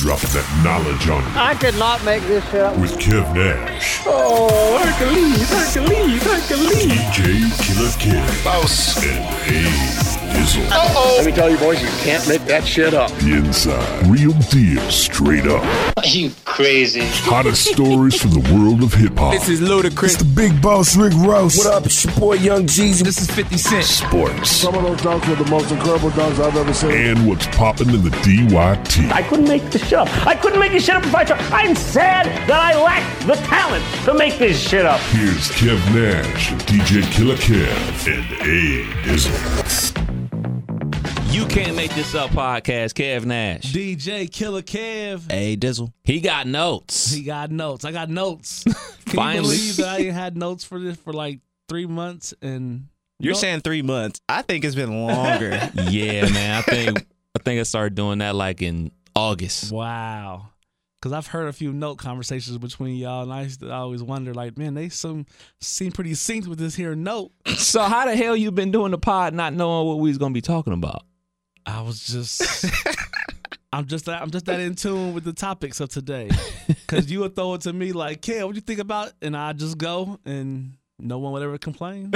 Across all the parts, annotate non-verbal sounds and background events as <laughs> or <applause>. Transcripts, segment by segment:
dropping that knowledge on you I could not make this shit up. with Kev Nash, Oh, Hercules, Hercules, Hercules. DJ Killer Kid, Boss. and A Dizzle. Let me tell you, boys, you can't make that shit up. The inside, real deal, straight up. Are you crazy? Hottest stories from the world of hip hop, This is Ludacris. It's the big boss Rick Ross. What up? It's your boy Young Jeezy. This is 50 Cent. sports, Some of those dunks were the most incredible dunks I've ever seen. and what's popping in the DYT. I couldn't make this shit up. I couldn't make this shit up if I tried. I'm sad that I lack the talent to make this shit up. Here's Kev Nash, DJ Killer Kev, and A Dizzle. You can't make this up podcast, Kev Nash. DJ Killer Kev. Hey, Dizzle. He got notes. He got notes. I got notes. <laughs> Can Finally. you believe that I had notes for this for like three months and You're No- saying three months. I think it's been longer. <laughs> yeah, man. I think I think I started doing that like in August. wow. Cause I've heard a few note conversations between y'all, and I used to always wonder, like, man, they some seem pretty synced with this here note. <laughs> So how the hell you been doing the pod not knowing what we was gonna be talking about? I was just, <laughs> I'm just, that, I'm just that in tune with the topics of today. <laughs> Cause you would throw it to me like, "Ken, what you think about?" And I just go, and no one would ever complain.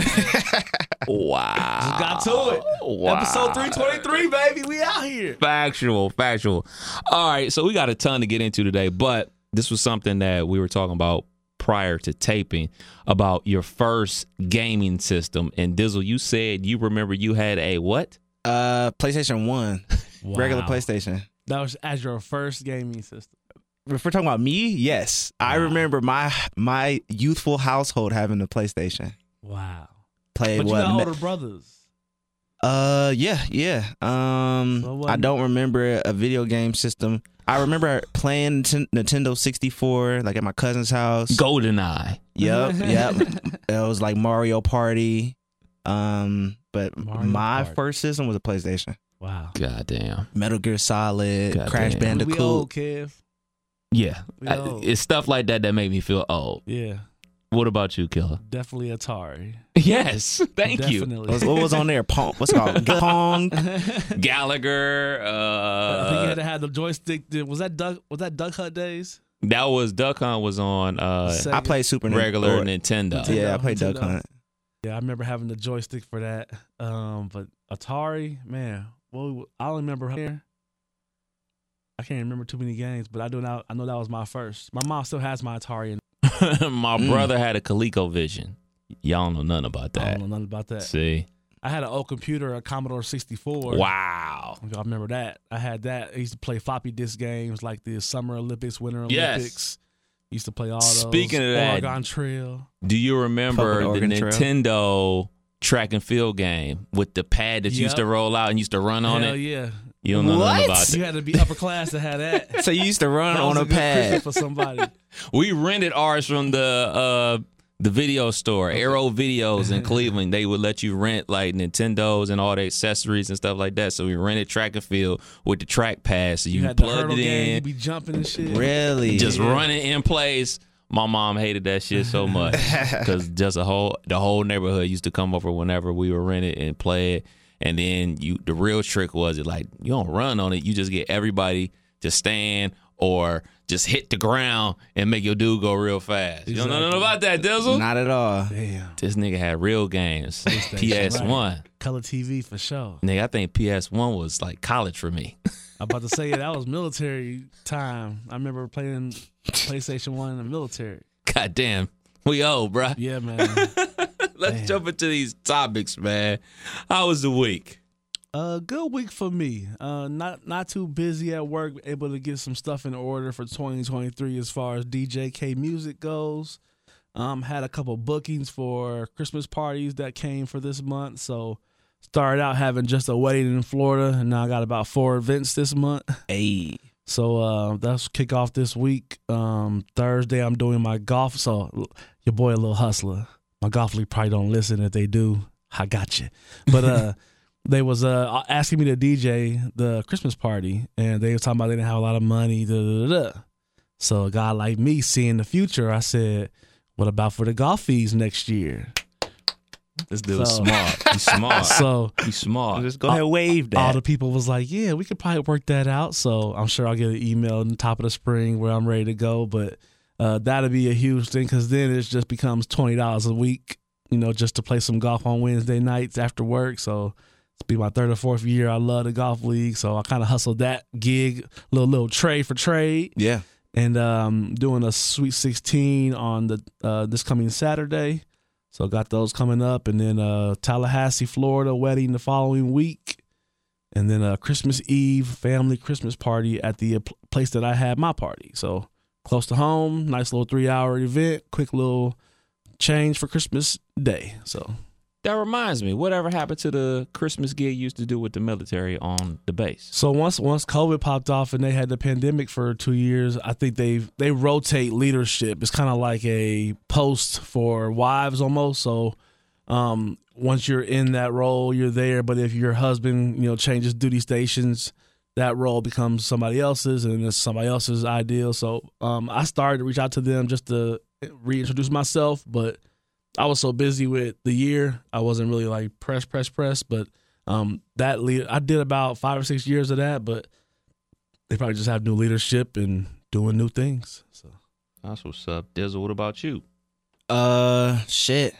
Wow. <laughs> Just got to it. Wow. Episode 323, baby. We out here. Factual, factual. All right, so we got a ton to get into today, but this was something that we were talking about prior to taping about your first gaming system. And Dizzle, you said you remember you had a what? Uh, PlayStation 1. <laughs> Regular PlayStation. That was as your first gaming system. If we're talking about me, yes. I remember my my youthful household having a PlayStation. Wow. Played But you what? got older brothers. Uh, yeah, yeah. Um, So I don't remember a video game system. I remember playing Nintendo- Nintendo 64, like at my cousin's house. Golden Eye. Yep, yep. it <laughs> was like Mario Party. Um, but Mario my Party. first system was a PlayStation. Wow. Goddamn. Metal Gear Solid, Goddamn. Crash We We Bandicoot. old, Kev. Yeah. We I- old. it's stuff like that that made me feel old. Yeah. What about you, Killer? Definitely Atari. <laughs> Yes. Thank you. Definitely. What was, what was on there? Pong. What's it called? <laughs> Pong. Galaga. I think you had Uh, to have the joystick. Did- Was that Duck? Was that Duck Hunt days? that was Duck Hunt was on uh, Sega. I played Super regular or- Nintendo. Yeah, I played Nintendo. Duck Hunt. Yeah, I remember having the joystick for that. Um, but Atari, man, well, I don't remember here. I can't remember too many games, but I do now. I know that was my first. My mom still has my Atari, and <laughs> My Mm. brother had a ColecoVision. Y'all know nothing about I that. don't know nothing about that. See? I had an old computer, a Commodore 64. Wow. I remember that. I had that. I used to play floppy disk games like the Summer Olympics, Winter Olympics. Yes. Olympics. Used to play all those. Speaking of that- Oregon Trail. Do you remember the Oregon Trail. Nintendo track and field game with the pad that used to roll out and used to run on Hell it? yeah. You don't know nothing about You it. had to be upper class to have that. <laughs> So you used to run That on was a good Christmas pad. for somebody. <laughs> We rented ours from the uh the video store, Arrow Videos in <laughs> Cleveland. They would let you rent like Nintendos and all the accessories and stuff like that. So we rented track and field with the track pad. So you, You had plugged hurdle it game. in, You be jumping and shit. Really? just running in place. My mom hated that shit so much <laughs> because just a whole the whole neighborhood used to come over whenever we were rented and play it. And then you the real trick was it like you don't run on it, you just get everybody to stand or just hit the ground and make your dude go real fast. You don't know nothing about that, Dizzle? Not at all. Damn. This nigga had real games. PS One. Color TV for sure. Nigga, I think PS One was like college for me. <laughs> I'm about to say that was military time. I remember playing PlayStation One in the military. God damn. We old, bruh. Yeah, man. <laughs> Let's Man. jump into these topics, man. How was the week? A good week for me. Uh, not not too busy at work. Able to get some stuff in order for 2023 as far as DJK music goes. Um, had a couple bookings for Christmas parties that came for this month. So started out having just a wedding in Florida, and now I got about four events this month. <laughs> Hey. So uh, that's kick off this week. Um, Thursday I'm doing my golf. So your boy a little hustler. My golf league probably don't listen. If they do, I got you. But uh, <laughs> they was uh asking me to DJ the Christmas party, and they was talking about they didn't have a lot of money. Da, da, da, da. So a guy like me seeing the future, I said, "What about for the golf fees next year?" This dude's So- smart. He's <laughs> smart. So He's smart. Just go ahead and wave all the people was like, "Yeah, we could probably work that out." So I'm sure I'll get an email in the top of the spring where I'm ready to go. But uh, that'll be a huge thing because then it just becomes twenty dollars a week, you know, just to play some golf on Wednesday nights after work. So it's be my third or fourth year. I love the golf league, so I kind of hustled that gig, little little trade for trade, yeah. and um, doing a Sweet 16 on the uh, this coming Saturday. So got those coming up, and then uh, Tallahassee, Florida wedding the following week, and then a Christmas Eve family Christmas party at the uh, place that I had my party. So close to home, nice little three hour event, quick little change for Christmas Day. So that reminds me. Whatever happened to the Christmas gig used to do with the military on the base? So once once COVID popped off and they had the pandemic for two years, I think they they rotate leadership. It's kind of like a post for wives almost. So um, once you're in that role, you're there. But if your husband you know changes duty stations, that role becomes somebody else's, and it's somebody else's ideal. So um, I started to reach out to them just to reintroduce myself, but I was so busy with the year, I wasn't really like press, press, press. But um, that lead, I did about five or six years of that, but they probably just have new leadership and doing new things. So That's what's up, Dizzle. What about you? Uh, shit.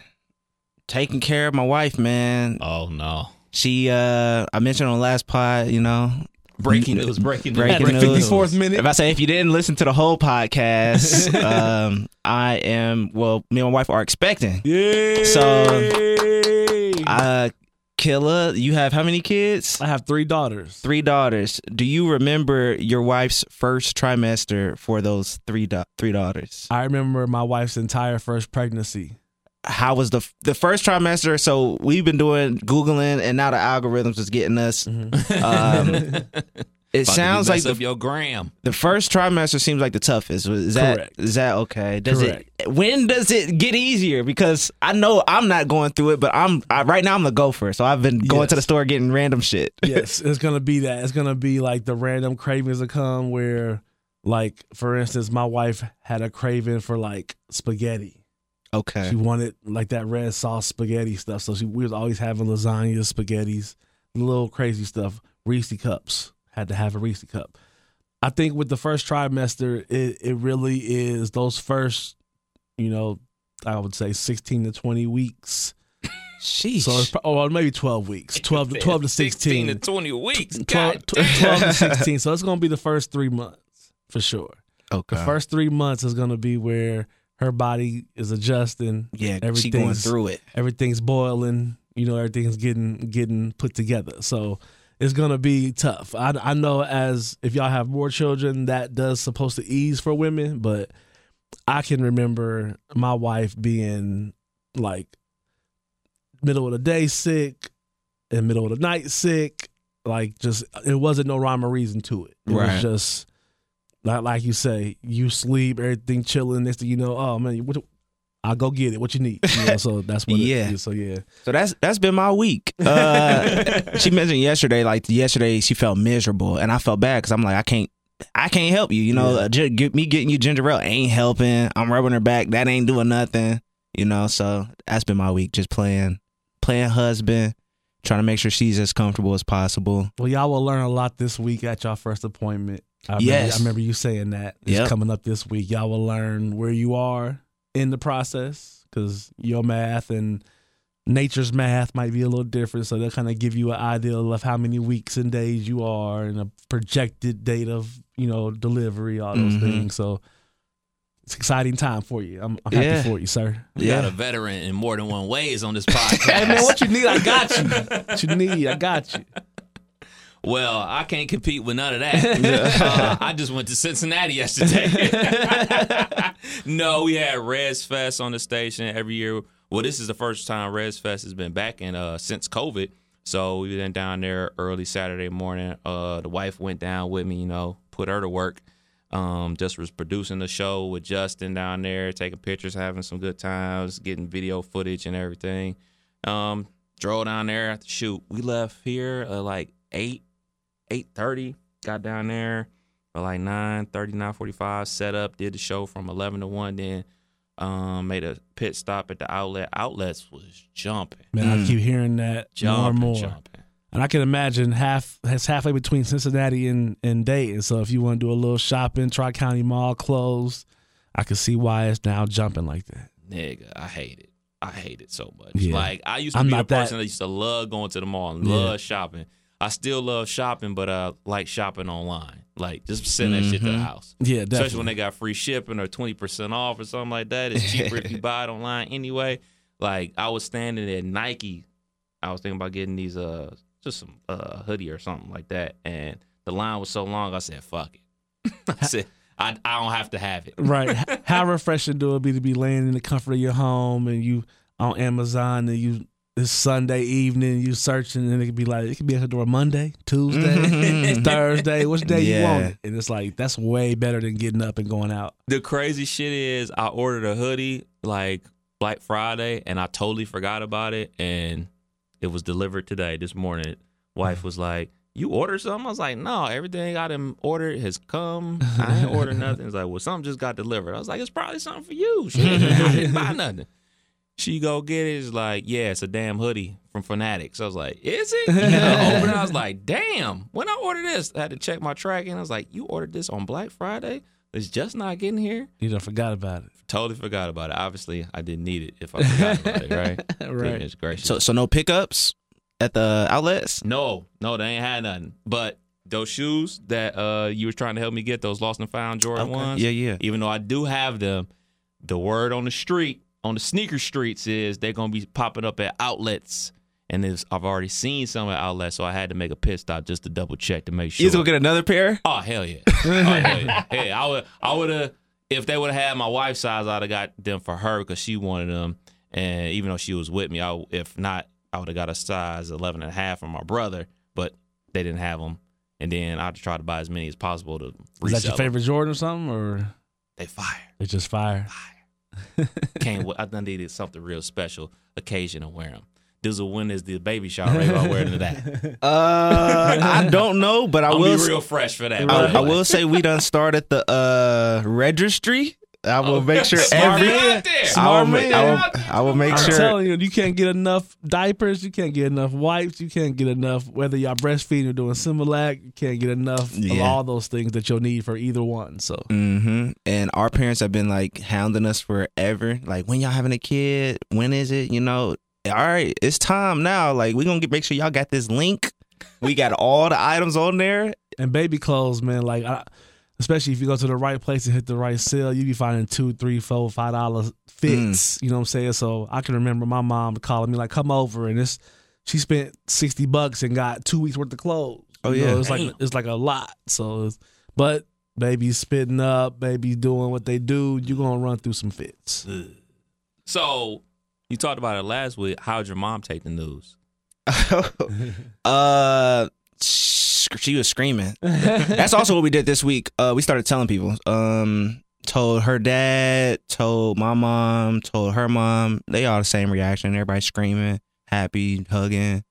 Taking care of my wife, man. Oh no, She, uh, I mentioned on the last pod, you know, breaking <laughs> news! Breaking news! Breaking At the news. 54th minute. If I say if you didn't listen to the whole podcast, <laughs> um, I am well. Me and my wife are expecting. yeah. So, Uh, Killa, you have how many kids? I have three daughters. Three daughters. Do you remember your wife's first trimester for those three da- three daughters? I remember my wife's entire first pregnancy. How was the the first trimester? So we've been doing googling, and now the algorithms is getting us. Um, <laughs> it sounds like up the, your gram. the first trimester seems like the toughest. Is that Correct. is that okay? Does Correct. it? When does it get easier? Because I know I'm not going through it, but I'm I, right now I'm the gopher, so I've been going to the store getting random shit. <laughs> yes, it's gonna be that. It's gonna be like the random cravings that come where, like, for instance, my wife had a craving for like spaghetti. Okay. She wanted like that red sauce spaghetti stuff. So she we was always having lasagna, spaghettis, little crazy stuff. Reese cups. Had to have a Reese cup. I think with the first trimester, it, it really is those first, you know, I would say sixteen to twenty weeks. Sheesh. So it's oh maybe twelve weeks. <laughs> Twelve to twelve to sixteen. to twenty weeks. 12, God 12 to <laughs> 16. So it's going to be the first three months for sure. okay. The first three months is going to be where her body is adjusting. yeah, she going through it. Everything's boiling. You know, everything's getting getting put together. So it's going to be tough. I, I know as if y'all have more children, that does supposed to ease for women, but I can remember my wife being like middle of the day sick and middle of the night sick. Like just it wasn't no rhyme or reason to it. It Right. was just like like you say, you sleep, everything chilling. Next thing you know, oh man, what, I'll go get it. What you need? You know, so <laughs> that's what. Yeah. It is. So yeah. So that's that's been my week. Uh, <laughs> she mentioned yesterday, like yesterday, she felt miserable, and I felt bad because I'm like, I can't, I can't help you. You know, Yeah. uh, get, me getting you ginger ale ain't helping. I'm rubbing her back. That ain't doing nothing. You know, so that's been my week, just playing, playing husband, trying to make sure she's as comfortable as possible. Well, y'all will learn a lot this week at y'all first appointment. I Yes. remember, I remember you saying that. It's Yep. coming up this week. Y'all will learn where you are in the process because your math and nature's math might be a little different. So they'll kind of give you an idea of how many weeks and days you are and a projected date of, you know, delivery, all those Mhm. things. So it's exciting time for you. I'm, I'm happy Yeah. for you, sir. We got a veteran in more than one ways on this <laughs> podcast. Hey, man, what you need, I got you. What you need, I got you. Well, I can't compete with none of that. <laughs> Uh, I just went to Cincinnati yesterday. <laughs> no, we had Res Fest on the station every year. Well, this is the first time Res Fest has been back in uh, since COVID. So we been down there early Saturday morning. Uh, the wife went down with me, you know, put her to work. Um, just was producing the show with Justin down there, taking pictures, having some good times, getting video footage and everything. Um, drove down there at the shoot. We left here at like eight eight thirty. Got down there at like 9 945, set up, did the show from eleven to one, then Um, made a pit stop at the outlet. Outlets was jumping, Man, I keep hearing that more jumping, and more. jumping. And I can imagine half it's halfway between Cincinnati and, and Dayton. So if you want to do a little shopping, Tri County Mall closed, I can see why it's now jumping like that. Nigga, I hate it. I hate it so much. Yeah. Like I used to I'm be a not that- person that used to love going to the mall and Yeah. love shopping. I still love shopping, but I like shopping online. Like just send that shit to the house. Yeah, Especially when they got free shipping or twenty percent off or something like that. It's cheaper if you <laughs> buy it online anyway. Like I was standing at Nike. I was thinking about getting these uh just some uh hoodie or something like that. And the line was so long I said, fuck it. <laughs> I said, I, I don't have to have it. right. How <laughs> refreshing do it be to be laying in the comfort of your home and you on Amazon and you it's Sunday evening, you searching and it could be like it could be at the door Monday, Tuesday, mm-hmm. <laughs> Thursday, which day you want it. And it's like that's way better than getting up and going out. The crazy shit is I ordered a hoodie like Black Friday and I totally forgot about it and it was delivered today this morning. Wife was like, "You ordered something?" I was like, "No, everything I done ordered has come. I ain't ordered nothing." It's like, "Well, something just got delivered." I was like, "It's probably something for you." Shit, I didn't buy nothing. She go get it. It's like, yeah, it's a damn hoodie from Fanatics. I was like, is it? <laughs> I opened it. I was like, damn. When I ordered this, I had to check my tracking. I was like, you ordered this on Black Friday? It's just not getting here. You done forgot about it. Totally forgot about it. Obviously, I didn't need it if I forgot about it, <laughs> right? Right. Goodness gracious. So so no pickups at the outlets. no, no, they ain't had nothing. But those shoes that uh you was trying to help me get, those lost and found Jordan Okay. ones. Yeah, yeah. Even though I do have them, the word on the street, on the sneaker streets is they're gonna be popping up at outlets. And there's, I've already seen some at outlets, so I had to make a pit stop just to double check to make sure. You gonna get another pair. Oh hell yeah! Oh, hell yeah. Hey, I would, I would have, if they would have had my wife's size, I'd have got them for her because she wanted them, and even though she was with me, I, if not, I would have got a size 11 and a half from my brother, but they didn't have them, and then I'd try to buy as many as possible to Is that your favorite Jordan or something, or They fire. it's just fire? Can't. I done needed something real special occasion to wear them. This will win is the baby shower. Maybe I'll wear them to that. Uh, I don't know, but I I'll will. be real fresh for that. I, I will say we done started the uh registry. I will make sure Smart every. man out. I will, Smart man I will, out there. I will make I'm sure. telling you, you can't get enough diapers. You can't get enough wipes. You can't get enough. Whether y'all breastfeeding or doing Similac, you can't get enough of all those things that you'll need for either one. So hmm And our parents have been like hounding us forever. Like, when y'all having a kid? When is it? You know, all right, it's time now. Like, we gonna get make sure y'all got this link. We got all the items on there. and baby clothes, man. Like, I, especially if you go to the right place and hit the right sale, you be finding two, three, four, five dollar fits. You know what I'm saying? So I can remember my mom calling me like, "Come over," and it's she spent sixty bucks and got two weeks worth of clothes. Oh, You know, yeah. it's like it's like a lot. So, but baby's spitting up, baby doing what they do. you're gonna run through some fits. So you talked about it last week. How'd your mom take the news? <laughs> uh, sh- she was screaming. <laughs> That's also what we did this week. Uh, we started telling people. Um, told her dad, told my mom, told her mom. They all the same reaction. Everybody screaming, happy, hugging.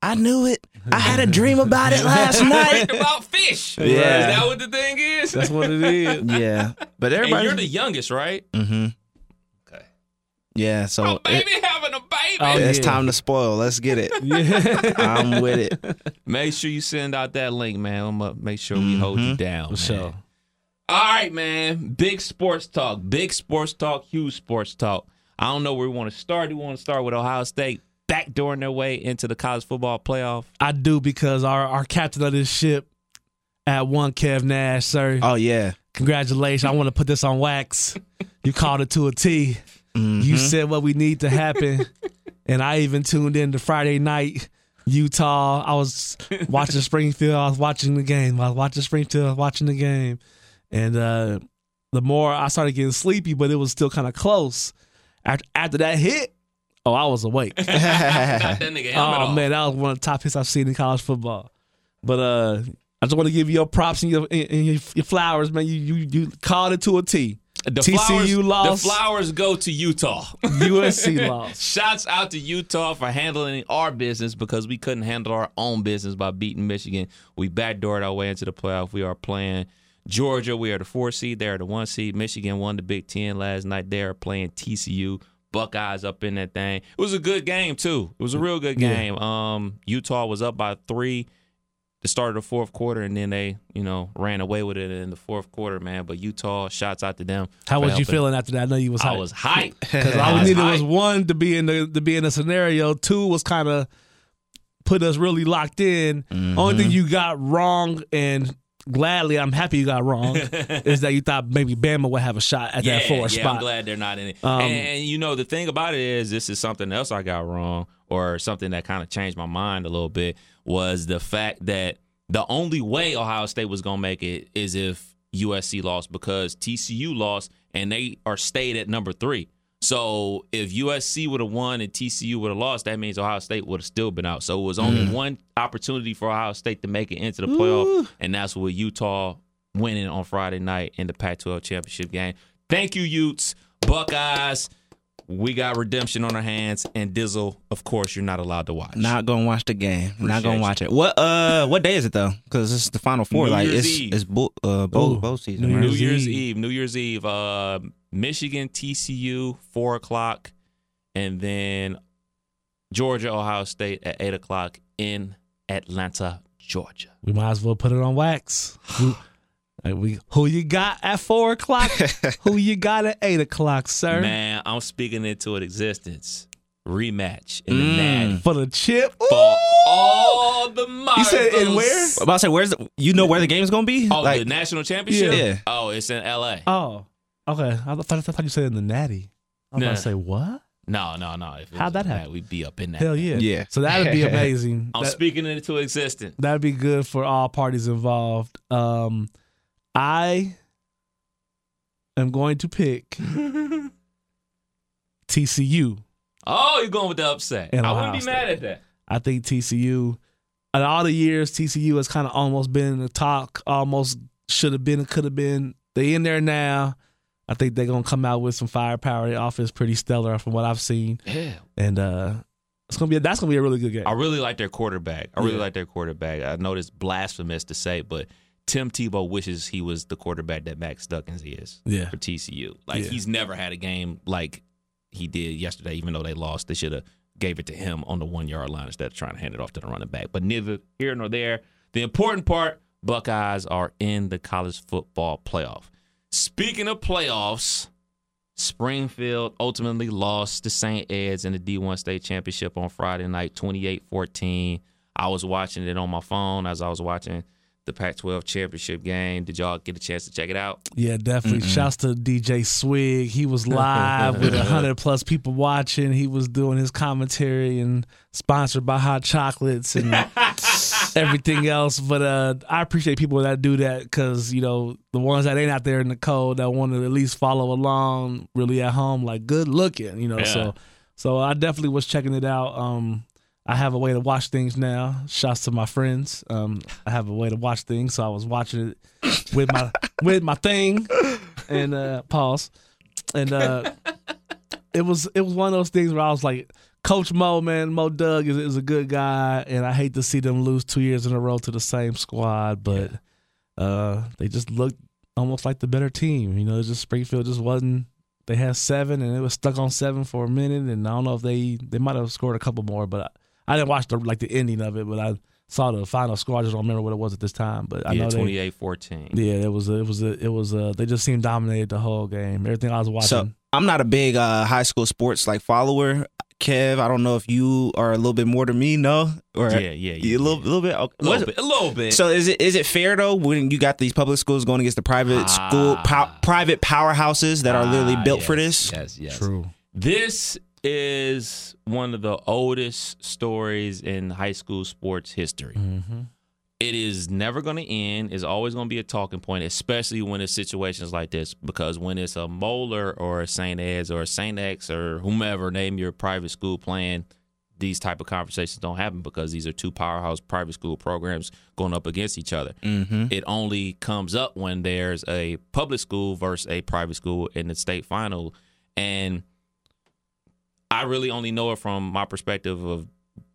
I knew it. I had a dream about it last <laughs> night. about fish. <laughs> Yeah. Is that what the thing is? That's what it is. Yeah, but and everybody. you're the youngest, right? hmm Okay. Yeah, so Oh, it- having a baby. Oh, it's yeah. time to spoil. Let's get it. <laughs> Yeah, I'm with it. <laughs> Make sure you send out that link, man. I'm gonna make sure we hold you mm-hmm. down. for man. sure. All right, man. Big sports talk. Big sports talk. Huge sports talk. I don't know where we want to start. Do we want to start with Ohio State backdooring their way into the college football playoff? I do because our our captain of this ship at one, Kev Nash, sir. Oh yeah. Congratulations. I want to put this on wax. You called it to a T. You said what we need to happen. <laughs> and I even tuned in to Friday night, Utah. I was watching Springfield. I was watching the game. I was watching Springfield. I was watching the game. And uh, the more I started getting sleepy, but it was still kind of close. After, after that hit, oh, I was awake. <laughs> Got that nigga Oh man, that was one of the top hits I've seen in college football. But uh, I just want to give you your props and your and your, your flowers, man. You you you called it to a T. The TCU flowers, lost. The flowers go to Utah. USC <laughs> lost. Shouts out to Utah for handling our business because we couldn't handle our own business by beating Michigan. We backdoored our way into the playoff. We are playing Georgia, we are the four seed. They are the one seed. Michigan won the Big Ten last night. They are playing TCU. Buckeyes up in that thing. It was a good game too. It was a real good Yeah. game. Um, Utah was up by three the start of the fourth quarter, and then they, you know, ran away with it in the fourth quarter, man. But Utah, shouts out to them. How was you feeling after that? I know you was I hyped. was hyped. <laughs> Because all I we was needed was one to be in the to be in a scenario. Two was kind of put us really locked in. Only thing you got wrong, and gladly I'm happy you got wrong, <laughs> is that you thought maybe Bama would have a shot at that four yeah, spot. I'm glad they're not in it. Um, and, and, you know, the thing about it is, this is something else I got wrong, or something that kind of changed my mind a little bit, was the fact that the only way Ohio State was gonna make it is if USC lost because TCU lost and they are stayed at number three. So if USC would have won and TCU would have lost, that means Ohio State would have still been out. So it was only mm. one opportunity for Ohio State to make it into the playoff, and that's with Utah winning on Friday night in the Pac-12 championship game. Thank you, Utes, Buckeyes. We got redemption on our hands, and Dizzle, of course, you're not allowed to watch. Not gonna watch the game. Not gonna you. watch it. What uh what day is it though? Because this is the final four. New like Year's it's Eve. it's bowl uh bowl, Ooh, bowl season. New right? New Year's Year's Eve. Eve. New Year's Eve. Uh, Michigan, TCU, four o'clock, and then Georgia, Ohio State at eight o'clock in Atlanta, Georgia. We might as well put it on wax. <sighs> Who, like we, who you got at four o'clock? <laughs> who you got at eight o'clock, sir? Man, I'm speaking into an existence. Rematch in the Mm. Natty For the chip. for all the marbles. You said in where? I'm about to say where's the, you know where the game's gonna be? Oh, like the national championship. Yeah. Oh, it's in L.A. Oh, okay. I thought, I thought you said in the natty. I was Nah. about to say what? No, no, no. If How'd that in happen? We'd be up in that. Hell yeah. Yeah. So that'd be <laughs> amazing. I'm That- speaking it into existence. that'd be good for all parties involved. Um, I am going to pick <laughs> TCU. Oh, you're going with the upset. I wouldn't be State. mad at that. I think TCU, in all the years, TCU has kind of almost been in the talk, almost should have been, could have been. They in there now. I think they're gonna come out with some firepower. The offense pretty stellar from what I've seen, Yeah. and uh, it's gonna be that's gonna be a really good game. I really like their quarterback. I really Yeah. like their quarterback. I know it's blasphemous to say, but Tim Tebow wishes he was the quarterback that Max Duggan is Yeah. for TCU. Like Yeah. he's never had a game like he did yesterday. Even though they lost, they should have gave it to him on the one yard line instead of trying to hand it off to the running back. But neither here nor there. The important part: Buckeyes are in the college football playoff. Speaking of playoffs. Springfield ultimately lost to St. Ed's in the D1 state championship on Friday night, 28 14. I was watching it on my phone as I was watching the Pac 12 championship game. Did y'all get a chance to check it out? Yeah, definitely. Shouts to DJ Swig. He was live with a <laughs> hundred plus people watching. He was doing his commentary and sponsored by hot chocolates and <laughs> everything else. But uh, I appreciate people that do that because you know the ones that ain't out there in the cold that want to at least follow along, really at home, like good looking. You know, Yeah. so so I definitely was checking it out. Um, I have a way to watch things now. Shouts to my friends. Um, I have a way to watch things, so I was watching it with my <laughs> with my thing and uh pause. And uh it was it was one of those things where I was like, Coach Mo, man, Mo Doug is, is a good guy, and I hate to see them lose two years in a row to the same squad, but uh they just looked almost like the better team. You know, just Springfield just wasn't they had seven and it was stuck on seven for a minute and I don't know if they they might have scored a couple more, but I, I didn't watch the like the ending of it, but I saw the final score. I just don't remember what it was at this time. But I yeah, know 28 14. yeah, it was a, it was a, it was a, they just seemed dominated the whole game. Everything I was watching. So I'm not a big uh, high school sports like follower. Kev, I don't know if you are a little bit more to me, no? Or Yeah, yeah, yeah, a little, yeah. little bit. Okay. A little bit. A little bit. So is it is it fair though when you got these public schools going against the private school Ah. pow, private powerhouses that are literally Ah, built yes, for this? Yes, yes. True. This is one of the oldest stories in high school sports history. Mm-hmm. It is never going to end. It's always going to be a talking point, especially when it's situations like this. Because when it's a Moeller or a St. Ed's or a St. X or whomever, name your private school playing, these type of conversations don't happen because these are two powerhouse private school programs going up against each other. Mm-hmm. It only comes up when there's a public school versus a private school in the state final. And I really only know it from my perspective of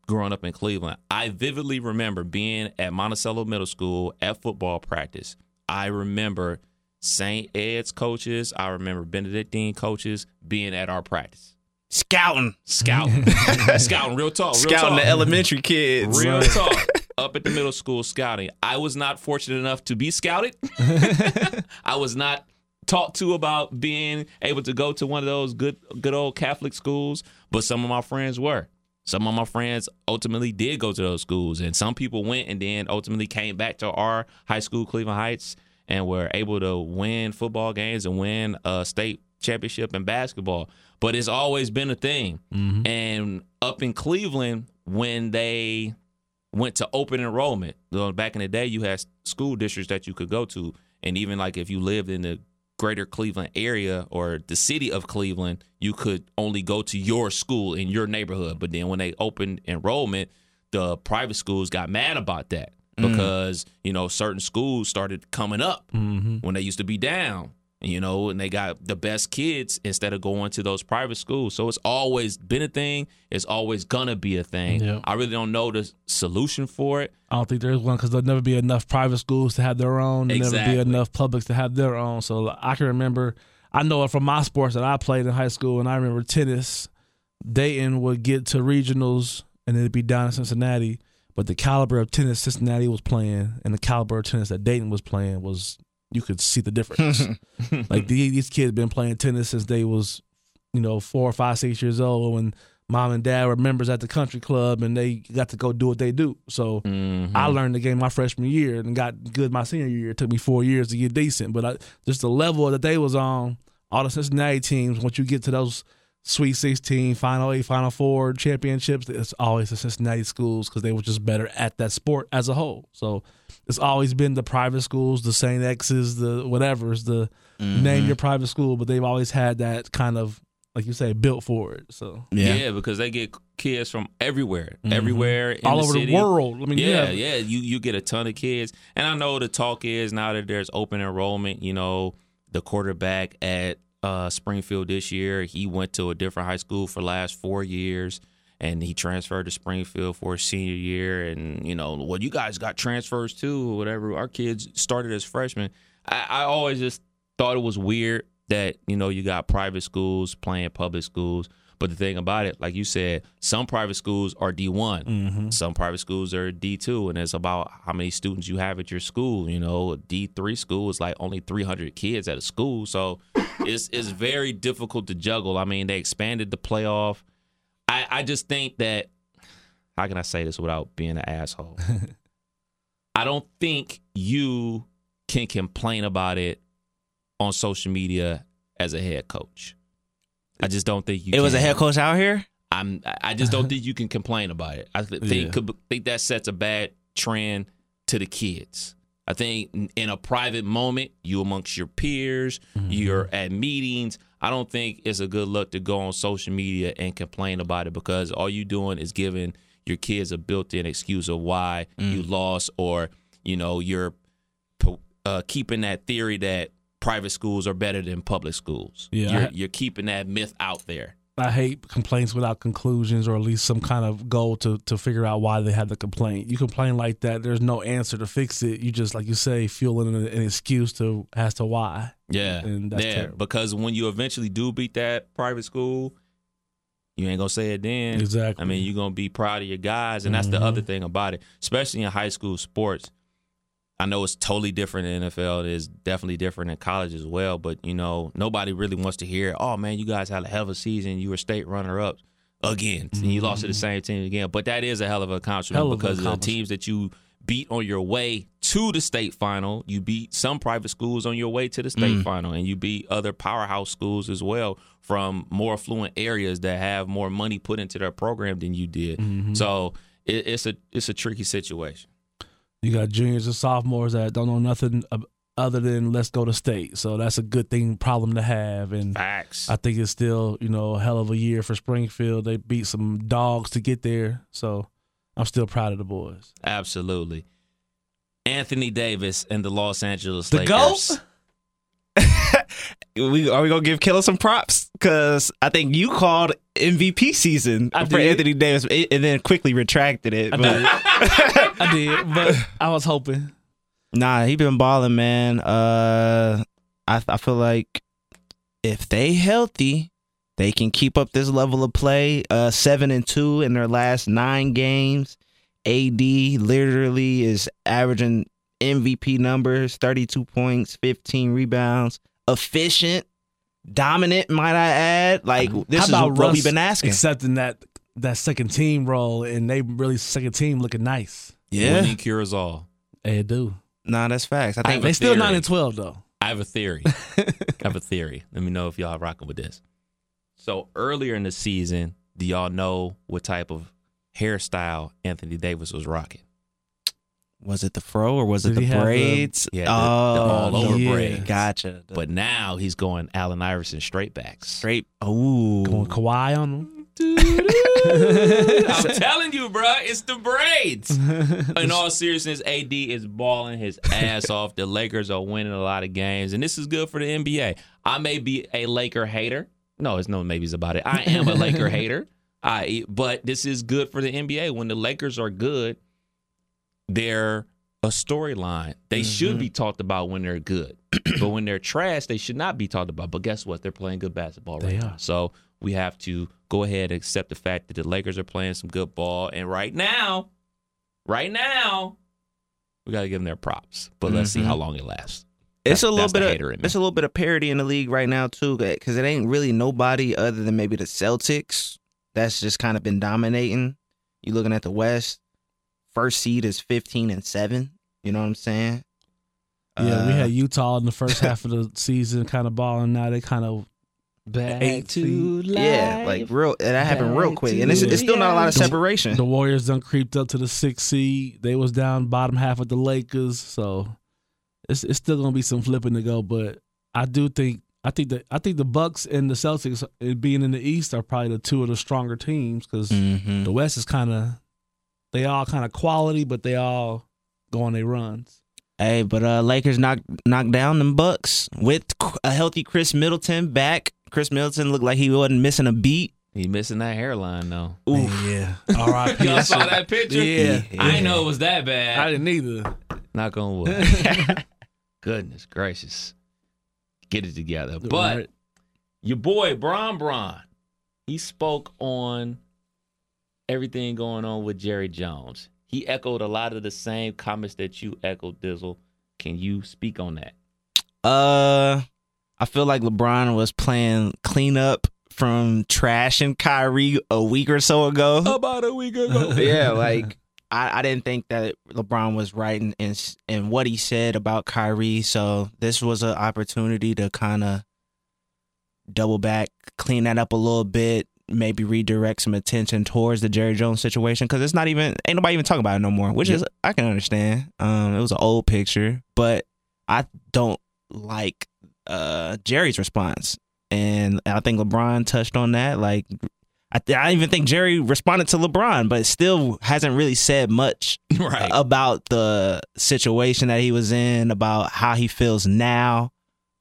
growing up in Cleveland. I vividly remember being at Monticello Middle School at football practice I remember St. Ed's coaches, I remember Benedictine coaches being at our practice. Scouting. Scouting. <laughs> scouting, real talk. Real Scouting talk. the elementary kids. Real talk. <laughs> Up at the middle school scouting. I was not fortunate enough to be scouted. <laughs> I was not talked to about being able to go to one of those good good old Catholic schools, but some of my friends were. Some of my friends ultimately did go to those schools, and some people went and then ultimately came back to our high school, Cleveland Heights, and were able to win football games and win a state championship in basketball. But it's always been a thing. Mm-hmm. And up in Cleveland, when they went to open enrollment, back in the day, you had school districts that you could go to, and even like if you lived in the greater Cleveland area or the city of Cleveland, you could only go to your school in your neighborhood. But then when they opened enrollment, the private schools got mad about that mm. because you know certain schools started coming up mm-hmm. when they used to be down. You know, and they got the best kids instead of going to those private schools. So it's always been a thing. It's always gonna be a thing. Yeah. I really don't know the solution for it. I don't think there's one because there'll never be enough private schools to have their own. There'll never be enough publics to have their own. So I can remember, I know it from my sports that I played in high school, and I remember tennis. Dayton would get to regionals, and it'd be down in Cincinnati. But the caliber of tennis Cincinnati was playing, and the caliber of tennis that Dayton was playing was you could see the difference. <laughs> like these, kids been playing tennis since they was, you know, four, five, six years old. When mom and dad were members at the country club, and they got to go do what they do. So Mm-hmm. I learned the game my freshman year and got good my senior year. It took me four years to get decent, but I, just the level that they was on, all the Cincinnati teams. Once you get to those Sweet Sixteen, Final Eight, Final Four championships, it's always the Cincinnati schools because they were just better at that sport as a whole. So it's always been the private schools, the Saint X's, the whatever's the name your private school, but they've always had that kind of like you say built for it. So Yeah. because they get kids from everywhere, everywhere in Mm-hmm. all the over city. the world. I mean, you yeah, yeah. You you get a ton of kids, and I know the talk is now that there's open enrollment. You know, the quarterback at uh, Springfield this year, he went to a different high school for last four years, and he transferred to Springfield for his senior year. And you know, well, you guys got transfers too, or whatever. Our kids started as freshmen. I, I always just thought it was weird that you know you got private schools playing public schools. But the thing about it, like you said, some private schools are D one, mm-hmm. some private schools are D two, and it's about how many students you have at your school. You know, a D three school is like only three hundred kids at a school, so it's it's very difficult to juggle. I mean, they expanded the playoff. I I just think that how can I say this without being an asshole? <laughs> I don't think you can complain about it on social media as a head coach. I just don't think you. It was a can. head coach out here. I'm. I just don't <laughs> think you can complain about it. I th- think could, think that sets a bad trend to the kids. I think in- in a private moment, you amongst your peers, mm-hmm. you're at meetings. I don't think it's a good look to go on social media and complain about it because all you're doing is giving your kids a built-in excuse of why you lost, or you know you're uh, keeping that theory that private schools are better than public schools. Yeah, you're, you're keeping that myth out there. I hate complaints without conclusions or at least some kind of goal to to figure out why they had the complaint. You complain like that, there's no answer to fix it. You just like you say, fueling an, an excuse to as to why. Yeah, And that's yeah. terrible. Because when you eventually do beat that private school, you ain't gonna say it then. Exactly. I mean, you're gonna be proud of your guys, and that's the mm-hmm. other thing about it, especially in high school sports. I know it's totally different in NFL. It is definitely different in college as well. But you know, nobody really wants to hear, "Oh man, you guys had a hell of a season. You were state runner up again, and you lost to the mm-hmm. same team again." But that is a hell of an accomplishment Hell of an because the teams that you beat on your way to the state final, you beat some private schools on your way to the state mm. final, and you beat other powerhouse schools as well from more affluent areas that have more money put into their program than you did. Mm-hmm. So it, it's a it's a tricky situation. You got juniors and sophomores that don't know nothing other than let's go to state. So that's a good thing problem to have and Facts. I think it's still, you know, a hell of a year for Springfield. They beat some dogs to get there. So I'm still proud of the boys. Absolutely. Anthony Davis and the Los Angeles The Lakers. GOAT? <laughs> We are we gonna give Killer some props because I think you called MVP season I for did. Anthony Davis and then quickly retracted it. I but did. <laughs> I did, but I was hoping. Nah, he been balling, man. Uh, I I feel like if they healthy, they can keep up this level of play. Uh, seven and two in their last nine games. AD literally is averaging MVP numbers: thirty-two points, fifteen rebounds, efficient, dominant. Might I add? Like uh, this How is about what Russ we've been asking. accepting that that second team role, and they really second team looking nice. yeah, Winning cures all. They do. nah, that's facts. I I think have a They still nine and twelve though. I have a theory. <laughs> I have a theory. Let me know if y'all rocking with this. So earlier in the season, do y'all know what type of hairstyle Anthony Davis was rocking? Was it the fro or was it the he have the- braids? Yeah, the- the oh, all over yeah. braids. Gotcha. The But now he's going Allen Iverson straight backs. straight. Ooh, Going Kawhi on them. <laughs> I'm <laughs> telling you, bro, it's the braids. <laughs> In all seriousness, AD is balling his ass off. The Lakers are winning a lot of games, and this is good for the NBA. I may be a Laker hater. No, it's no maybes about it. I am a Laker hater. I but this is good for the NBA. When the Lakers are good, they're a storyline. They should be mm-hmm. talked about when they're good. <clears throat> but when they're trash, they should not be talked about. But guess what? They're playing good basketball right They now. are. So we have to go ahead and accept the fact that the Lakers are playing some good ball. And right now, right now, we got to give them their props. But let's see how mm-hmm. long it lasts. it's a little bit of it's a little bit of parity in the league right now too, because it ain't really nobody other than maybe the Celtics that's just kind of been dominating. You looking at the West, first seed is fifteen and seven. You know what I'm saying? Yeah, we Uh, had Utah in the first half of the <laughs> season, kind of balling. Now they kind of back eight seed. yeah, like real. And That happened real quick, and it's, it's still not a lot of separation. The Warriors done creeped up to the sixth seed. They was down bottom half of the Lakers, so it's it's still gonna be some flipping to go. But I do think I think that I think the Bucks and the Celtics uh, being in the East are probably the two of the stronger teams because Mhm. the West is kind of they all kind of quality, but they all go on their runs. Hey, but uh, Lakers knocked knocked down them Bucks with a healthy Khris Middleton back. Khris Middleton looked like he wasn't missing a beat. He missing that hairline though. Oof. Yeah, all right. <laughs> Y'all saw that picture? Yeah. I didn't know it was that bad. I didn't either. Knock on wood. <laughs> Goodness gracious. Get it together. But Right. your boy Bron Bron, he spoke on everything going on with Jerry Jones. He echoed a lot of the same comments that you echoed, Dizzle. Can you speak on that? Uh, I feel like LeBron was playing cleanup from trashing Kyrie a week or so ago. About a week ago. <laughs> yeah, like I, I didn't think that LeBron was right in, in in what he said about Kyrie. So this was an opportunity to kind of double back, clean that up a little bit, maybe redirect some attention towards the Jerry Jones situation because it's not even ain't nobody even talking about it no more. Which is I can understand. Um, it was an old picture, but I don't like uh Jerry's response, and I think LeBron touched on that. Like I, th- I even think Jerry responded to LeBron, but still hasn't really said much <laughs> right. about the situation that he was in, about how he feels now.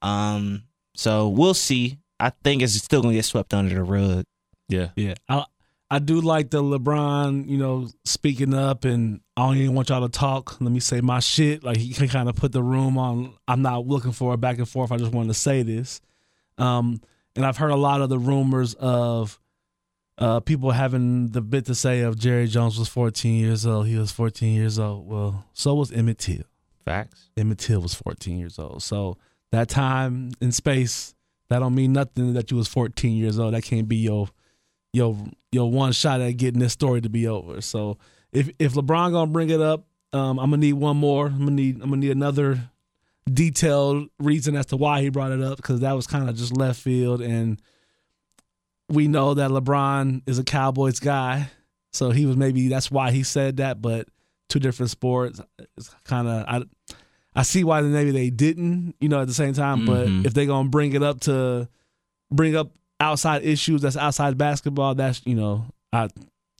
Um, so we'll see. I think it's still gonna get swept under the rug. Yeah. Yeah, I I do like the LeBron, you know, speaking up, and I don't even want y'all to talk. Let me say my shit. Like he can kind of put the room on. I'm not looking for a back and forth. I just wanted to say this. Um, and I've heard a lot of the rumors of uh, people having the bit to say of Jerry Jones was 14 years old. He was 14 years old. Well, so was Emmett Till. Facts. Emmett Till was 14 years old. So that time in space, that don't mean nothing that you was 14 years old. That can't be your your your one shot at getting this story to be over. So if if LeBron gonna bring it up, um, I'm gonna need one more. I'm gonna need I'm gonna need another detailed reason as to why he brought it up because that was kind of just left field and we know that LeBron is a Cowboys guy, so he was maybe that's why he said that. But two different sports, it's kind of I I see why maybe they didn't, you know, at the same time. But Mhm. if they're gonna bring it up to bring up outside issues that's outside basketball, that's you know, I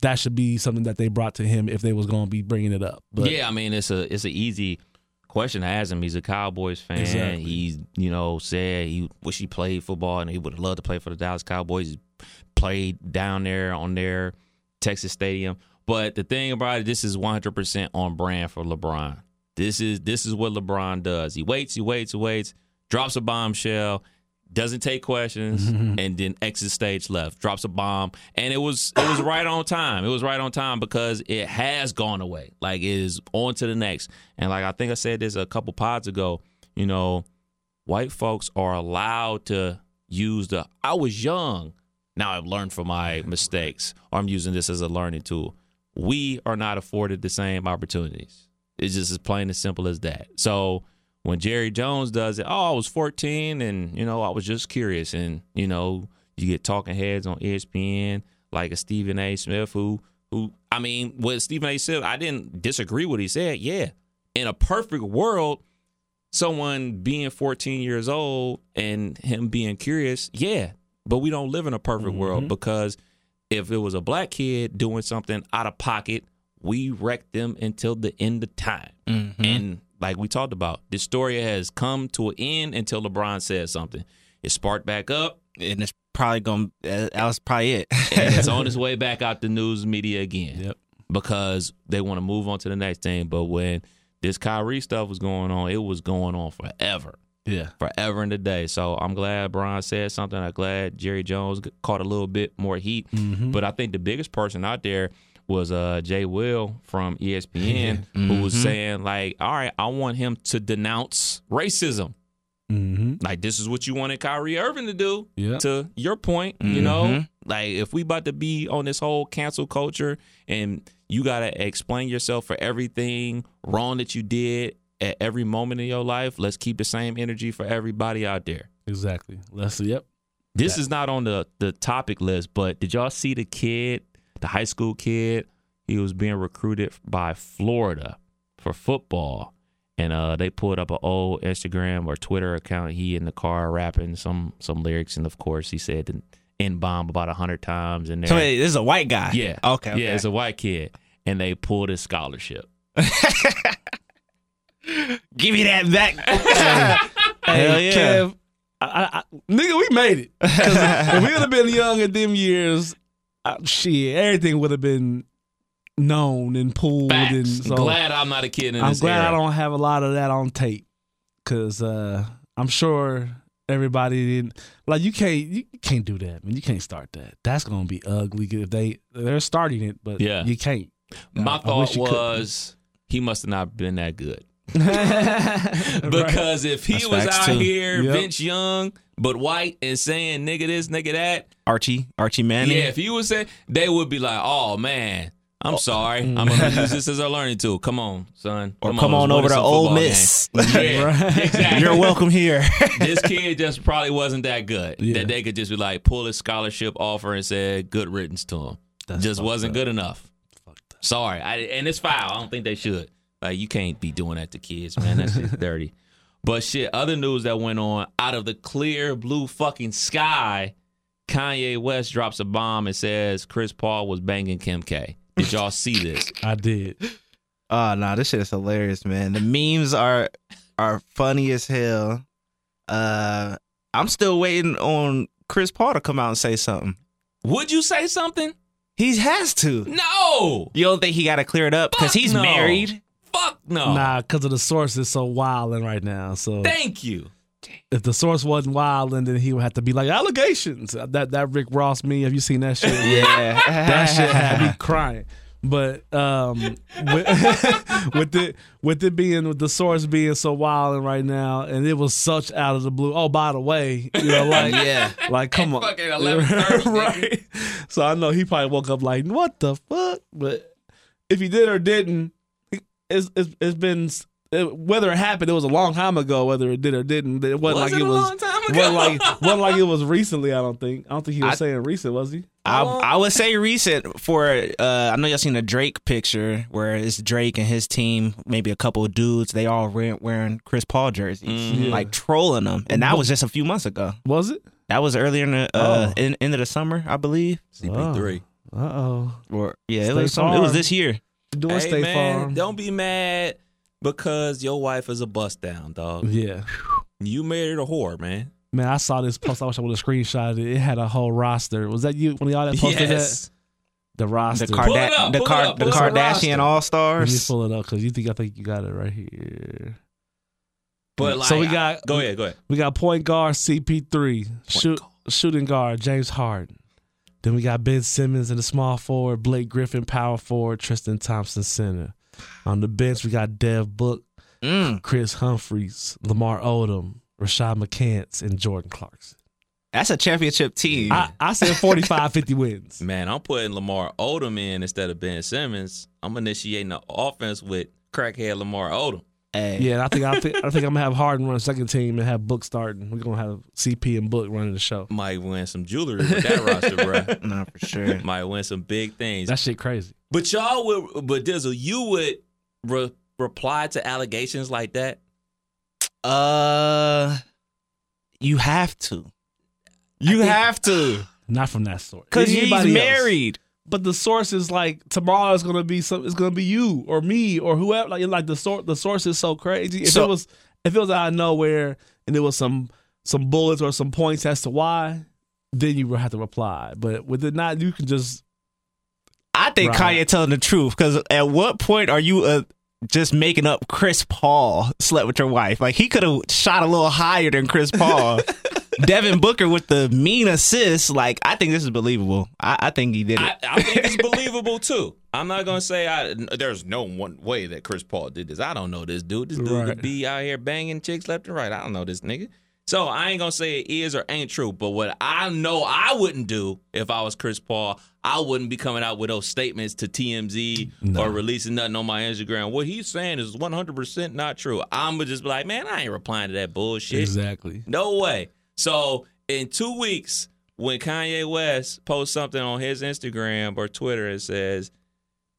that should be something that they brought to him if they was gonna be bringing it up. But yeah, I mean it's a it's an easy question to ask him. He's a Cowboys fan. Exactly. He's you know said he wish he played football and he would love to play for the Dallas Cowboys. He's played down there on their Texas stadium. But the thing about it, this is 100% on brand for LeBron. This is this is what LeBron does. He waits, he waits, he waits, drops a bombshell, doesn't take questions, mm-hmm. and then exits stage left, drops a bomb, and it was it was right on time. It was right on time because it has gone away. Like it is on to the next. And like I think I said this a couple pods ago. You know, white folks are allowed to use the I was young. Now I've learned from my <laughs> mistakes, or I'm using this as a learning tool. We are not afforded the same opportunities. It's just as plain as simple as that. So when Jerry Jones does it, oh, I was 14 and, you know, I was just curious. And, you know, you get talking heads on ESPN like a Stephen A. Smith who, who, I mean, what Stephen A. Smith, I didn't disagree with what he said. Yeah. In a perfect world, someone being 14 years old and him being curious, yeah. But we don't live in a perfect world mm-hmm. because if it was a black kid doing something out of pocket, we wreck them until the end of time. Mm-hmm. And like we talked about, this story has come to an end until LeBron says something. It sparked back up, and it's probably going. to That was probably it. <laughs> and it's on its way back out the news media again. Yep. Because they want to move on to the next thing. But when this Kyrie stuff was going on, it was going on forever. Yeah. Forever and a day. So I'm glad Bron said something. I'm glad Jerry Jones caught a little bit more heat. Mm-hmm. But I think the biggest person out there was uh, Jay Will from ESPN, <laughs> who was saying, like, all right, I want him to denounce racism. Mm-hmm. Like this is what you wanted Kyrie Irving to do. Yeah. To your point, you know, like if we about to be on this whole cancel culture and you gotta explain yourself for everything wrong that you did at every moment in your life, let's keep the same energy for everybody out there. Exactly. Let's yep. This is not on the the topic list, but did y'all see the kid, the high school kid? He was being recruited by Florida for football. And uh, they pulled up an old Instagram or Twitter account. He in the car rapping some some lyrics, and of course he said the N bomb about a hundred times. And so this is a white guy. yeah, Okay. okay. yeah, it's a white kid, and they pulled his scholarship. <laughs> Give me that back. <laughs> Hell yeah. Kev, I, I, nigga, we made it. if we would have been young in them years, uh, shit, everything would have been known and pulled. And Facts. so glad I'm not a kid in I'm this glad era. I don't have a lot of that on tape because uh, I'm sure everybody didn't like. You can't you can't do that, man. You can't start that. That's gonna be ugly if they they're starting it, but Yeah. you can't. My I thought wish you could. was he must have not been that good. <laughs> Because if he That's was out too. here, Yep. Vince Young, but white and saying nigga this, nigga that, Archie, Archie Manning. yeah, if he was saying, they would be like, oh man, I'm oh. sorry. Mm. I'm going to use this <laughs> as a learning tool. Come on, son. or come on, let's over to Ole Miss. Yeah, <laughs> exactly. You're welcome here. this kid just probably wasn't that good. Yeah. That they could just be like, pull his scholarship offer and say good riddance to him. That's just wasn't up. good enough. Sorry, I, and it's foul. I don't think they should. Like you can't be doing that to kids, man. That's just dirty. <laughs> But shit, other news that went on out of the clear blue fucking sky, Kanye West drops a bomb and says Chris Paul was banging Kim K. Did y'all see this? <laughs> I did. Oh no, this shit is hilarious, man. The memes are are funny as hell. Uh I'm still waiting on Chris Paul to come out and say something. Would you say something? He has to. No. You don't think he got to clear it up because he's no. married? Fuck no. Nah, because of the source is so wilding right now. So Thank you. if the source wasn't wilding, then he would have to be like allegations. That that Rick Ross me. Have you seen that shit? <laughs> Yeah, that shit had me crying. But um, with, <laughs> with it with it being with the source being so wild and right now, and it was such out of the blue. Oh, by the way, you know, like <laughs> Yeah. like come on, right? So I know he probably woke up like, what the fuck? But if he did or didn't, it's it's, it's been it, whether it happened, it was a long time ago. Whether it did or didn't, it wasn't Was like it it was. long time ago? Wasn't like <laughs> wasn't like it was recently. I don't think. I don't think he was I- saying recent, was he? I, I would say recent for uh I know y'all seen the Drake picture where it's Drake and his team, maybe a couple of dudes, they all wearing, wearing Chris Paul jerseys, Mhm. like trolling them, and that was just a few months ago. Was it? That was earlier in the uh, Oh. in, end of the summer, I believe. CP3. Uh oh. Or yeah, it was some, it was this year. Doing Hey State man, Farm. don't be mad because your wife is a bust down, dog. Yeah. You married a whore, man. Man, I saw this post. I wish I would have screenshotted it. It had a whole roster. Was that you? One of y'all that posted yes. the roster. The, Pull it Karda- up, the, pull it up, the pull up the Kardashian roster. All Let me Stars. pull it up because you think I think you got it right here. But like, So we I- got- go ahead, go ahead. We got point guard CP3, shoot, shooting guard James Harden. Then we got Ben Simmons in the small forward, Blake Griffin power forward, Tristan Thompson center. On the bench we got Dev Book, Mm, Kris Humphries, Lamar Odom, Rashad McCants, and Jordan Clarkson. that's a championship team. I, I said <laughs> 45, 50 wins. Man, I'm putting Lamar Odom in instead of Ben Simmons. I'm initiating the offense with crackhead Lamar Odom. Hey, Yeah, and I think I think I think I'm gonna have Harden run second team and have Book starting. We're gonna have CP and Book running the show. Might win some jewelry with that roster, bro. <laughs> no, for sure. Might win some big things. That shit crazy. But y'all would, but Dizzle, you would re- reply to allegations like that. Uh, you have to. You have to, Not from that source. cause he's Anybody married. But the source is like tomorrow is gonna be some. It's gonna be you or me or whoever. Like like the source. The source is so crazy. If So- it was if it was out of nowhere and there was some some bullets or some points as to why, then you would have to reply. But with it not, you can just I think Right. Kanye telling the truth because at what point are you uh, just making up Chris Paul slept with your wife? Like he could have shot a little higher than Chris Paul. <laughs> Devin Booker with the mean assist. Like I think this is believable. I, I think he did it. I, I think it's believable too. I'm not gonna say I. There's no one way that Chris Paul did this. I don't know this dude. This dude Right. could be out here banging chicks left and right. I don't know this nigga. So I ain't gonna say it is or ain't true. But what I know I wouldn't do if I was Chris Paul, I wouldn't be coming out with those statements to TMZ or releasing nothing on my Instagram. What he's saying is 100 percent not true. I'm gonna just be like, man, I ain't replying to that bullshit. exactly. No way. So in two weeks, when Kanye West posts something on his Instagram or Twitter and says,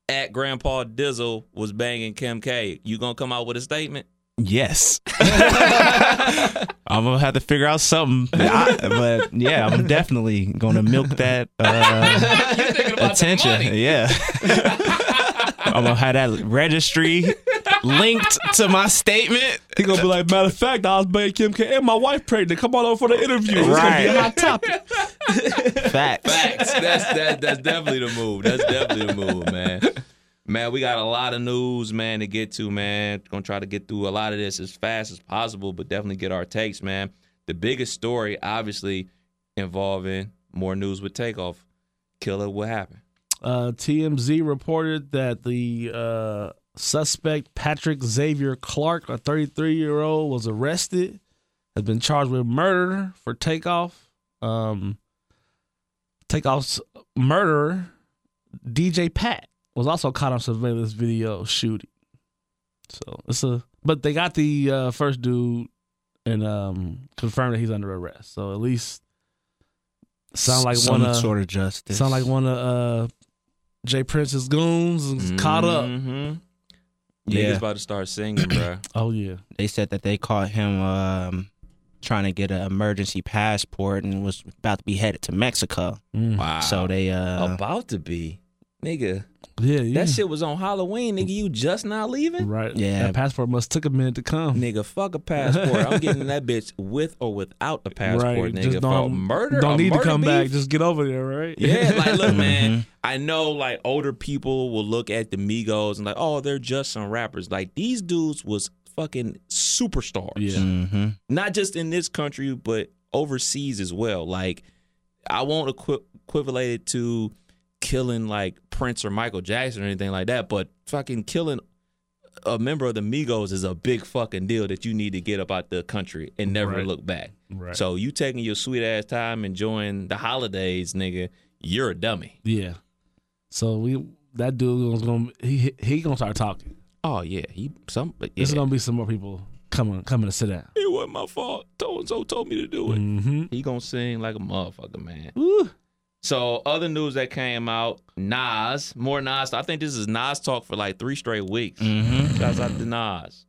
at Grandpa Dizzle was banging Kim K, you gonna come out with a statement? Yes. <laughs> <laughs> I'm gonna have to figure out something. I- but yeah, I'm definitely gonna milk that uh, <laughs> attention. Yeah. I'm gonna have that registry linked to my statement. He gonna be like, matter of fact, I was banging Kim K and my wife pregnant. Come on over for the interview. It's gonna be a hot topic. <laughs> Facts. Facts. that's that, that's definitely the move. That's definitely the move, man. Man, we got a lot of news, man, to get to, man. Gonna try to get through a lot of this as fast as possible, but definitely get our takes, man. The biggest story, obviously, involving more news with takeoff. Killer, what happened? Uh, TMZ reported that the uh, suspect Patrick Xavier Clark, a 33 year old, was arrested, has been charged with murder for takeoff. Um, takeoff's murderer, DJ Pat, was also caught on surveillance video shooting. So it's a, but they got the uh, first dude and um, confirmed that he's under arrest. So at least sound like Some one of sort of justice. Sound like one of uh, J. Prince's goons is caught up. Yeah. Niggas about to start singing, bro. <clears throat> Oh yeah, they said that they caught him um, trying to get an emergency passport and was about to be headed to Mexico. Wow. So they uh, about to be. Nigga, yeah, yeah. that shit was on Halloween, nigga. You just not leaving? right. Yeah. that passport must took a minute to come. Nigga, fuck a passport. I'm getting that <laughs> bitch with or without a passport, right, nigga. just don't murder. Don't a need to come beef? back. Just get over there, right? Yeah, like look, <laughs> man. I know like older people will look at the Migos and like, oh, they're just some rappers. Like these dudes was fucking superstars. Yeah. hmm Not just in this country, but overseas as well. Like I won't equi- equivalent it to killing like Prince or Michael Jackson or anything like that, but fucking killing a member of the Migos is a big fucking deal that you need to get up out the country and never Right. look back. Right. So you taking your sweet ass time enjoying the holidays, nigga, you're a dummy. yeah. So we that dude was gonna he he gonna start talking. Oh yeah, he some yeah. There's gonna be some more people coming coming to sit down. it wasn't my fault. So and so told me to do it. Mm-hmm. He gonna sing like a motherfucker, man. Woo. So other news that came out, Nas, more Nas. I think this is Nas talk for like three straight weeks. hmm Shouts out to Nas.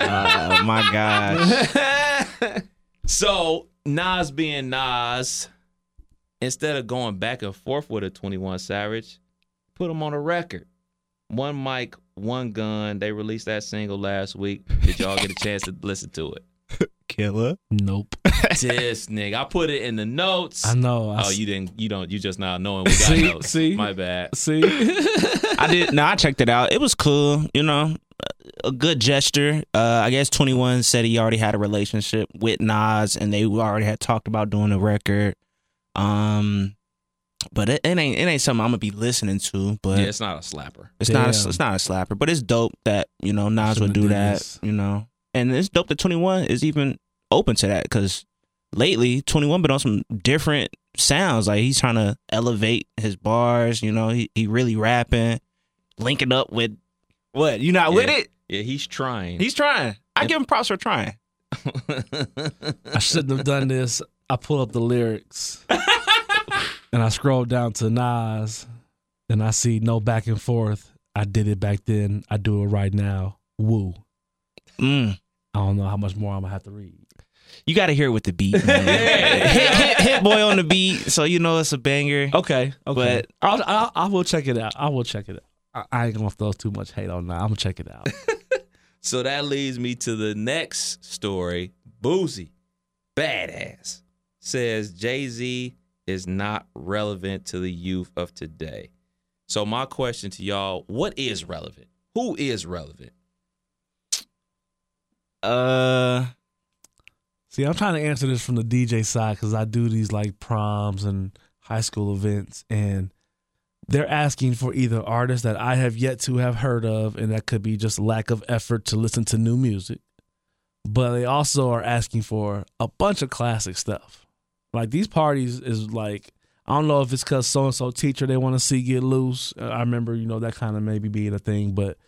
Oh my gosh. <laughs> So Nas being Nas, instead of going back and forth with a 21 Savage, put him on a record. One mic, one gun. They released that single last week. Did y'all get a chance to listen to it? <laughs> Killer. Nope. <laughs> this nigga. I put it in the notes. I know. I Oh, s- you didn't. You don't. You just now knowing we <laughs> got See? notes. See? my bad. see. I did. No, I checked it out. It was cool. You know, a good gesture. Uh, I guess Twenty One said he already had a relationship with Nas, and they already had talked about doing a record. Um, but it, it ain't it ain't something I'm gonna be listening to. But Yeah, it's not a slapper. it's not a, it's not a slapper. But it's dope that you know Nas would do have that. You know, and it's dope that Twenty One is even open to that because lately Twenty One been on some different sounds. Like he's trying to elevate his bars. You know, he he really rapping, linking up with what you not with it. Yeah, he's trying. He's trying. I give him props for trying. <laughs> I shouldn't have done this. I pull up the lyrics <laughs> and I scroll down to Nas and I see no back and forth. I did it back then. I do it right now. Woo. Mm. I don't know how much more I'm gonna have to read. You got to hear it with the beat. <laughs> hit, hit, Hit-Boy on the beat, so you know it's a banger. Okay, okay. But- I'll, I'll, I will check it out. I will check it out. I, I ain't gonna throw too much hate on that. I'm gonna check it out. <laughs> so that leads me to the next story. Boosie, Badazz, says Jay Z is not relevant to the youth of today. So my question to y'all: What is relevant? Who is relevant? Uh, See, I'm trying to answer this from the DJ side because I do these like proms and high school events, and they're asking for either artists that I have yet to have heard of, and that could be just lack of effort to listen to new music, but they also are asking for a bunch of classic stuff. Like these parties is like I don't know if it's because so and so teacher they want to see get loose. I remember you know that kind of maybe being a thing, but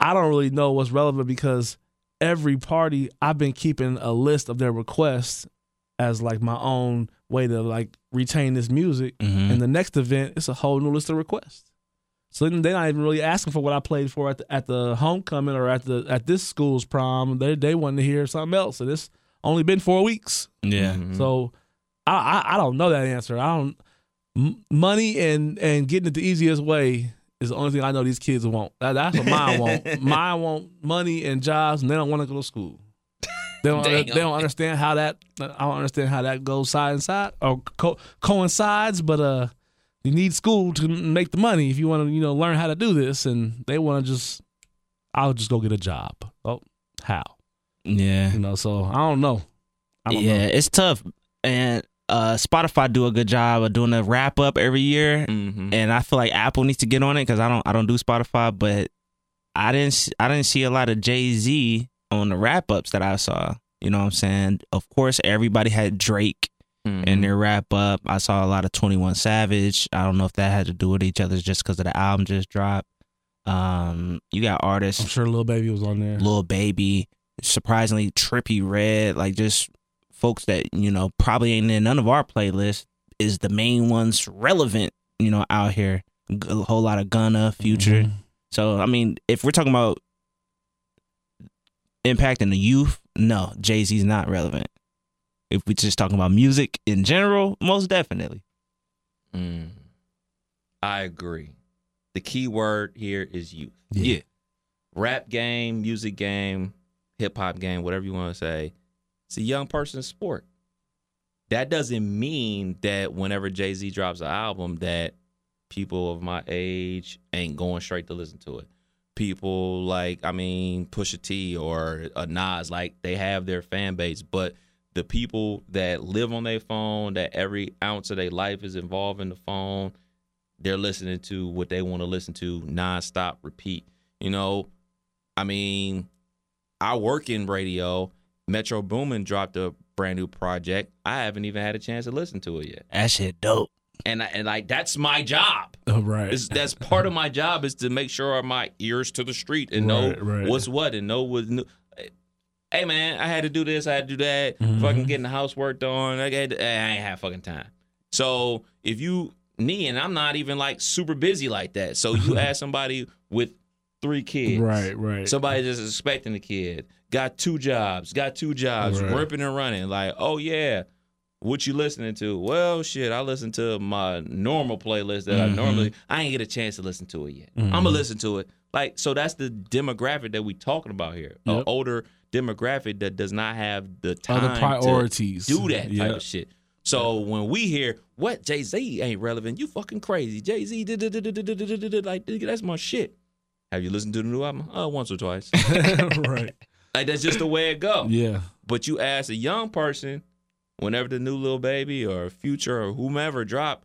I don't really know what's relevant because every party I've been keeping a list of their requests as like my own way to like retain this music. mhm. And the next event, it's a whole new list of requests. So then they're not even really asking for what I played for at the, at the homecoming or at the at this school's prom. They they wanted to hear something else, and it's only been four weeks. yeah. Mhm. So I, I I don't know that answer. I don't m- money and and getting it the easiest way is the only thing I know these kids want. That, that's what mine want. <laughs> mine want money and jobs, and they don't want to go to school. They don't. <laughs> They don't understand how that. I don't understand how that goes side and side or co- coincides. But uh, you need school to make the money if you want to, you know, learn how to do this. And they want to just, I'll just go get a job. Oh, how? yeah. You know. So I don't know. I don't yeah, know. it's tough. And uh, Spotify do a good job of doing a wrap up every year, Mhm. and I feel like Apple needs to get on it because I don't I don't do Spotify, but I didn't I didn't see a lot of Jay Z on the wrap ups that I saw. You know what I'm saying? Of course, everybody had Drake Mhm. in their wrap up. I saw a lot of Twenty One Savage. I don't know if that had to do with each other just because of the album just dropped. Um, you got artists I'm sure Lil Baby was on there. Lil Baby, surprisingly Trippie Redd, like just folks that you know probably ain't in none of our playlists is the main ones relevant, you know, out here. a whole lot of Gunna, Future. Mhm. So I mean, if we're talking about impacting the youth, no, Jay Z's not relevant. If we're just talking about music in general, most definitely. Mm. I agree. The key word here is youth. Yeah. Rap game, music game, hip hop game, whatever you want to say. It's a young person's sport. That doesn't mean that whenever Jay Z drops an album, that people of my age ain't going straight to listen to it. People like, I mean, Pusha T or a Nas, like they have their fan base, but the people that live on their phone, that every ounce of their life is involved in the phone, they're listening to what they want to listen to nonstop, repeat. You know, I mean, I work in radio. Metro Boomin dropped a brand new project. I haven't even had a chance to listen to it yet, That shit dope. and I, and like that's my job. Oh, right. It's, that's part of my job is to make sure my ears to the street and know Right, right. what's what and know what's new. Hey man, I had to do this. I had to do that. Mhm. Fucking getting the housework done. I, got, I ain't have fucking time. So if you me and I'm not even like super busy like that. So you <laughs> ask somebody with three kids, right, right. Somebody just expecting a kid, got two jobs, got two jobs, Right. ripping and running. Like, oh yeah, what you listening to? Well, shit, I listen to my normal playlist that I Mm-hmm. Mhm. normally. I ain't get a chance to listen to it yet. I'm gonna listen to it. Like, so that's the demographic that we talking about here. An older demographic that does not have the time Other priorities. to do that type Yeah. of shit. So when we hear what Jay Z ain't relevant, you fucking crazy. Jay Z like that's my shit. Have you listened to the new album? Uh, once or twice. <laughs> right. like that's just the way it go. Yeah. But you ask a young person, whenever the new Lil Baby or future or whomever drop,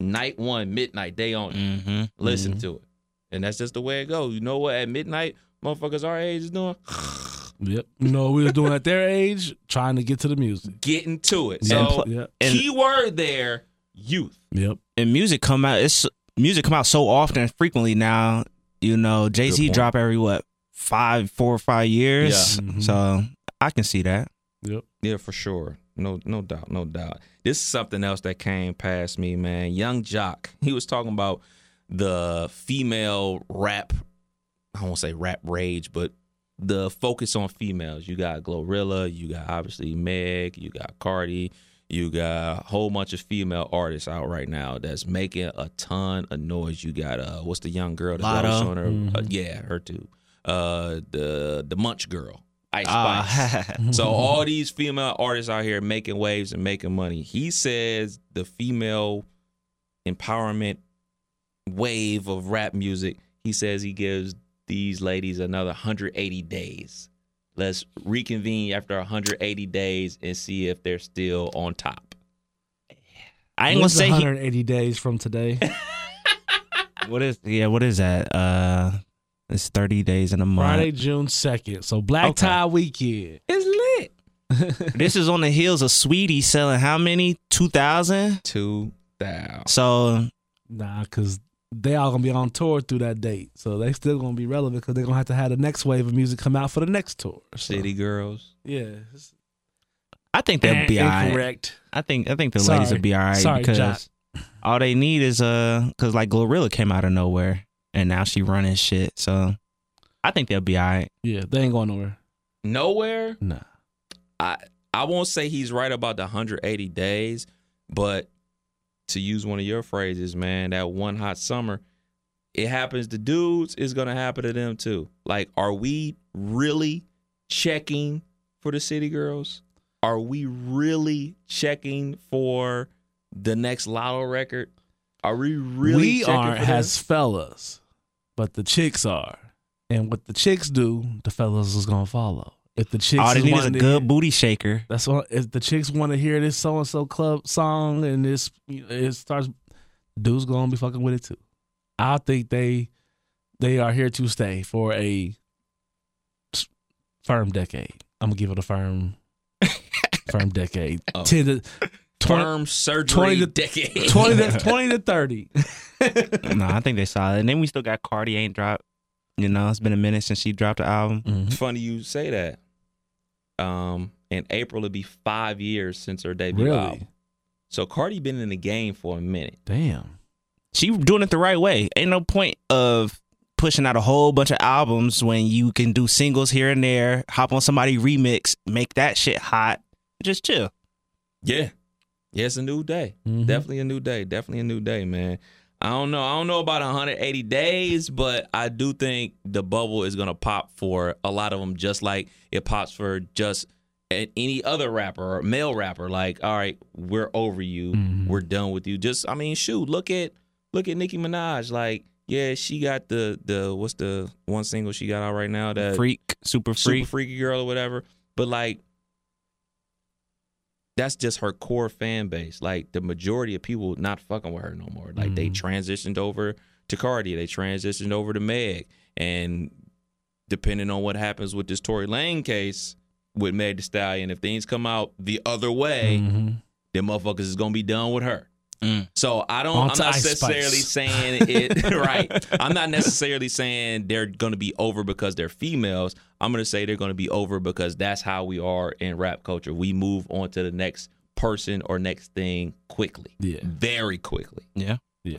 night one, midnight, they on it. Mm-hmm. Listen to it. And that's just the way it goes. You know what? At midnight, motherfuckers our age is doing <sighs> Yep. You know we was doing at their age? Trying to get to the music. getting to it. And So pl- Yep. And- key word there, youth. Yep. and music come out. It's music come out so often, and frequently now. You know, Jay Z drop every what five, four or five years. Yeah. Mhm. So I can see that. Yep. Yeah, for sure. No, no doubt, no doubt. This is something else that came past me, man. Yung Joc, he was talking about the female rap. I won't say rap rage, but the focus on females. You got Glorilla, you got obviously Meg, you got Cardi, you got a whole bunch of female artists out right now that's making a ton of noise. You got uh, what's the young girl that's always Latto. her? Mm-hmm. Uh, yeah, her too. Uh, the the Munch girl, Ice Uh, Spice. <laughs> So all these female artists out here making waves and making money. He says the female empowerment wave of rap music. He says he gives these ladies another 180 days. Let's reconvene after 180 days and see if they're still on top. I ain't gonna What's say he, 180 days from today. <laughs> what is yeah. What is that? Uh, it's thirty days in a month. Friday, June 2nd. So Black Okay. Tie Weekend. It's lit. <laughs> This is on the heels of Saweetie selling how many? Two thousand. 2000. So Nah, because they all gonna be on tour through that date, so they still gonna be relevant because they're gonna have to have the next wave of music come out for the next tour. So, City Girls. yeah, I think they'll be all right. incorrect. I think I think the Sorry. ladies will be all right Sorry, because Joc. all they need is uh, because like Glorilla came out of nowhere and now she running shit. So I think they'll be all right. Yeah, they ain't going nowhere. Nowhere. Nah, I I won't say he's right about the 180 days, but to use one of your phrases, man, that one hot summer, it happens to dudes, it's gonna happen to them too. Like, are we really checking for the city girls? Are we really checking for the next Latto record? Are we really we aren't as fellas, but the chicks are, and what the chicks do, the fellas is gonna follow. If the chicks all they need is a good hear- booty shaker. That's what if the chicks want to hear this so and so club song and this it starts dudes gonna be fucking with it too. I think they they are here to stay for a firm decade. I'm gonna give it a firm <laughs> firm decade. Oh. Ten to twenty, Term surgery 20 to- decade. 20 to <laughs> twenty to thirty. <laughs> no, I think they solid. And then we still got Cardi ain't dropped. You know, it's been a minute since she dropped the album. It's funny you say that. Um, in April it'll be five years since her debut Really? album. So Cardi been in the game for a minute. Damn. She doing it the right way. Ain't no point of pushing out a whole bunch of albums when you can do singles here and there, hop on somebody remix, make that shit hot. Just chill. Yeah, yeah, it's a new day. Mhm. Definitely a new day. Definitely a new day, man. I don't know. I don't know about 180 days, but I do think the bubble is gonna pop for a lot of them, just like it pops for just any other rapper or male rapper. Like, all right, we're over you. Mhm. We're done with you. Just, I mean, shoot, look at look at Nicki Minaj. Like, yeah, she got the the what's the one single she got out right now that Freak, super freak super freaky girl or whatever. But like that's just her core fan base. Like the majority of people not fucking with her no more. Like they transitioned over to Cardi, they transitioned over to Meg, and depending on what happens with this Tory Lanez case with Meg The Stallion, if things come out the other way, Mhm. then motherfuckers is gonna be done with her. Mm. So I don't. On I'm not necessarily Spice. saying it <laughs> <laughs> right. I'm not necessarily saying they're going to be over because they're females. I'm going to say they're going to be over because that's how we are in rap culture. We move on to the next person or next thing quickly, Yeah. very quickly. Yeah. Yeah.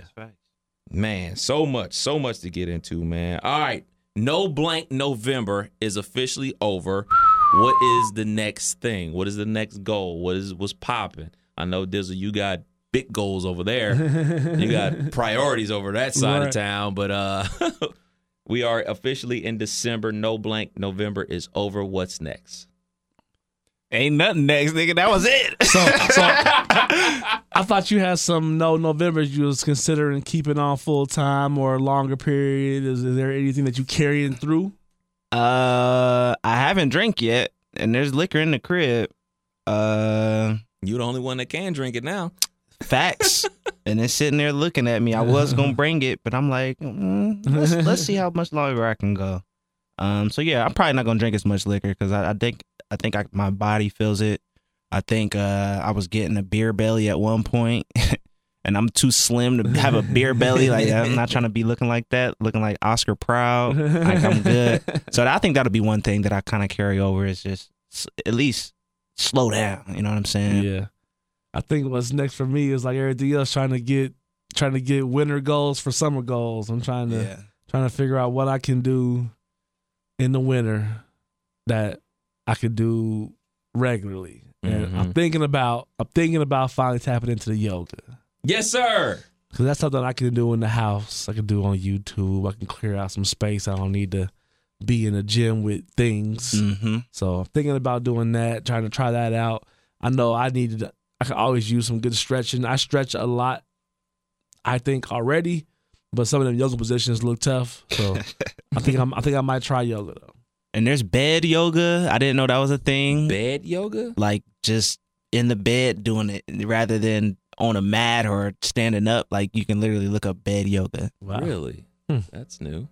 Man, so much, so much to get into, man. All right. No blank November is officially over. What is the next thing? What is the next goal? What is what's popping? I know Dizzle, you got big goals over there. <laughs> you got priorities over that side of town, but uh <laughs> We are officially in December. No blank. November is over. What's next? Ain't nothing next, nigga. That was it. So, so <laughs> I thought you had some no November you was considering keeping on full time or a longer period. Is, is there anything that you carrying through? Uh, I haven't drank yet, and there's liquor in the crib. Uh, You the only one that can drink it now. Facts, and it's sitting there looking at me. I was gonna <laughs> bring it, but I'm like, mm, let's let's see how much longer I can go. Um, so yeah, I'm probably not gonna drink as much liquor because I, I think I think I, my body feels it. I think uh, I was getting a beer belly at one point, <laughs> and I'm too slim to have a beer belly. Like I'm not trying to be looking like that, looking like Oscar proud. Like I'm good. So I think that'll be one thing that I kind of carry over is just at least slow down. You know what I'm saying? Yeah. I think what's next for me is like everything else, trying to get trying to get winter goals for summer goals. I'm trying to trying to figure out what I can do in the winter that I could do regularly. And I'm Mhm. thinking about I'm thinking about finally tapping into the yoga. Yes, sir. Cause that's something I can do in the house. I can do on YouTube. I can clear out some space. I don't need to be in a gym with things. Mm-hmm. So I'm thinking about doing that, trying to try that out. I know I needed. I could always use some good stretching. I stretch a lot, I think already, but some of them yoga positions look tough. So <laughs> I think I'm. I think I might try yoga though. And there's bed yoga. I didn't know that was a thing. Bed yoga. Like just in the bed doing it rather than on a mat or standing up. Like you can literally look up bed yoga. Wow. Really? Hmm. That's new.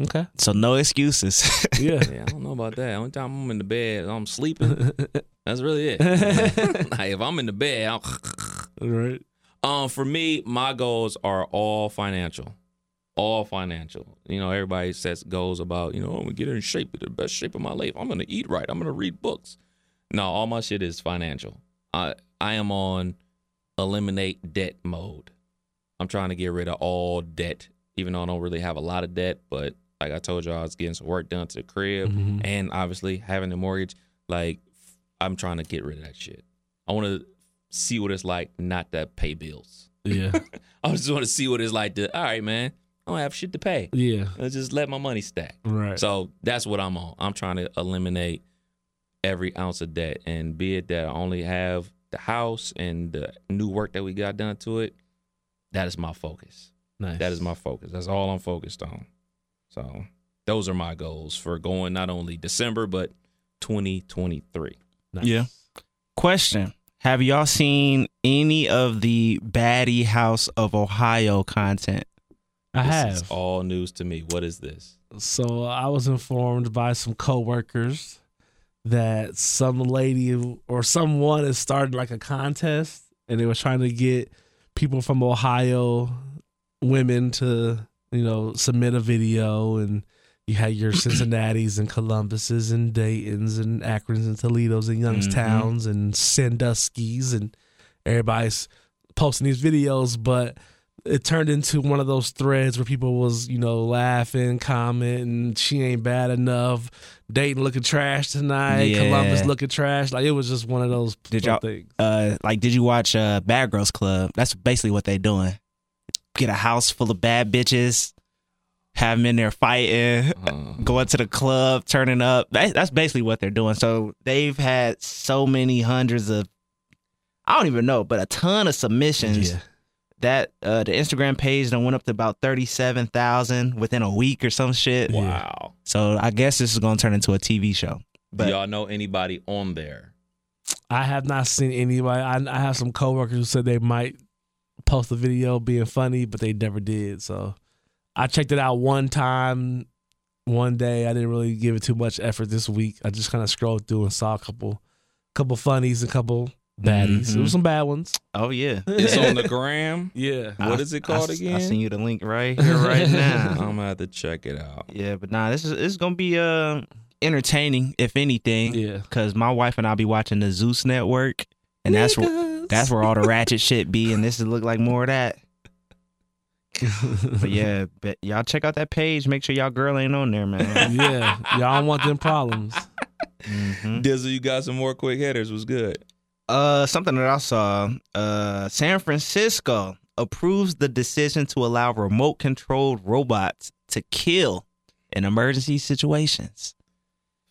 Okay. So no excuses. <laughs> Yeah. Yeah, I don't know about that. Only time I'm in the bed, I'm sleeping. <laughs> That's really it. <laughs> like, if I'm in the bed, I'm right. Um, for me, my goals are all financial. All financial. You know, everybody sets goals about, you know, I'm gonna get in shape, the best shape of my life. I'm gonna eat right. I'm gonna read books. No, all my shit is financial. I I am on eliminate debt mode. I'm trying to get rid of all debt, even though I don't really have a lot of debt. But like I told you, I was getting some work done to the crib, Mhm. and obviously having a mortgage. Like I'm trying to get rid of that shit. I want to see what it's like not to pay bills. Yeah. <laughs> I just want to see what it's like to. All right, man. I don't have shit to pay. Yeah. Let's just let my money stack. Right. So that's what I'm on. I'm trying to eliminate every ounce of debt, and be it that I only have the house and the new work that we got done to it. That is my focus. nice. That is my focus. That's all I'm focused on. So those are my goals for going not only December but 2023. Nice. Yeah. Question. Have y'all seen any of the Baddie House of Ohio content? I This have. is all news to me. What is this? So I was informed by some coworkers that some lady or someone has started like a contest and they were trying to get people from Ohio women to, you know, submit a video and you had your Cincinnati's and Columbuses and Dayton's and Akrons and Toledo's and Youngstowns and Sandusky's and everybody's posting these videos, but it turned into one of those threads where people was, you know, laughing, commenting, she ain't bad enough, Dayton looking trash tonight, Yeah. Columbus looking trash. Like it was just one of those Did y'all- things. Uh, like, did you watch uh, Bad Girls Club? That's basically what they doing. Get a house full of bad bitches, have them in there fighting, Uh, <laughs> going to the club, turning up. That, that's basically what they're doing. So they've had so many hundreds of, I don't even know, but a ton of submissions. Yeah. That uh, the Instagram page then went up to about thirty seven thousand within a week or some shit. wow. So I guess this is gonna turn into a TV show. But Do y'all know anybody on there? I have not seen anybody. I, I have some coworkers who said they might post a video being funny, but they never did. So I checked it out one time, one day. I didn't really give it too much effort this week. I just kind of scrolled through and saw a couple, couple funnies, and a couple baddies. Mhm. It was some bad ones. oh yeah, It's on the <laughs> gram. Yeah. What I- is it called I, again? I seen you the link right here, right <laughs> now. I'm gonna have to check it out. yeah, but nah, this is this is gonna be uh entertaining if anything. Yeah. Cause my wife and I'll be watching the Zeus Network, and that's where that's where all the ratchet shit be, and this is look like more of that. But yeah, but y'all check out that page. Make sure y'all girl ain't on there, man. <laughs> yeah. Y'all don't want them problems. Mhm. Dizzle, you got some more quick headers. Was good. Uh, something that I saw. Uh, San Francisco approves the decision to allow remote controlled robots to kill in emergency situations.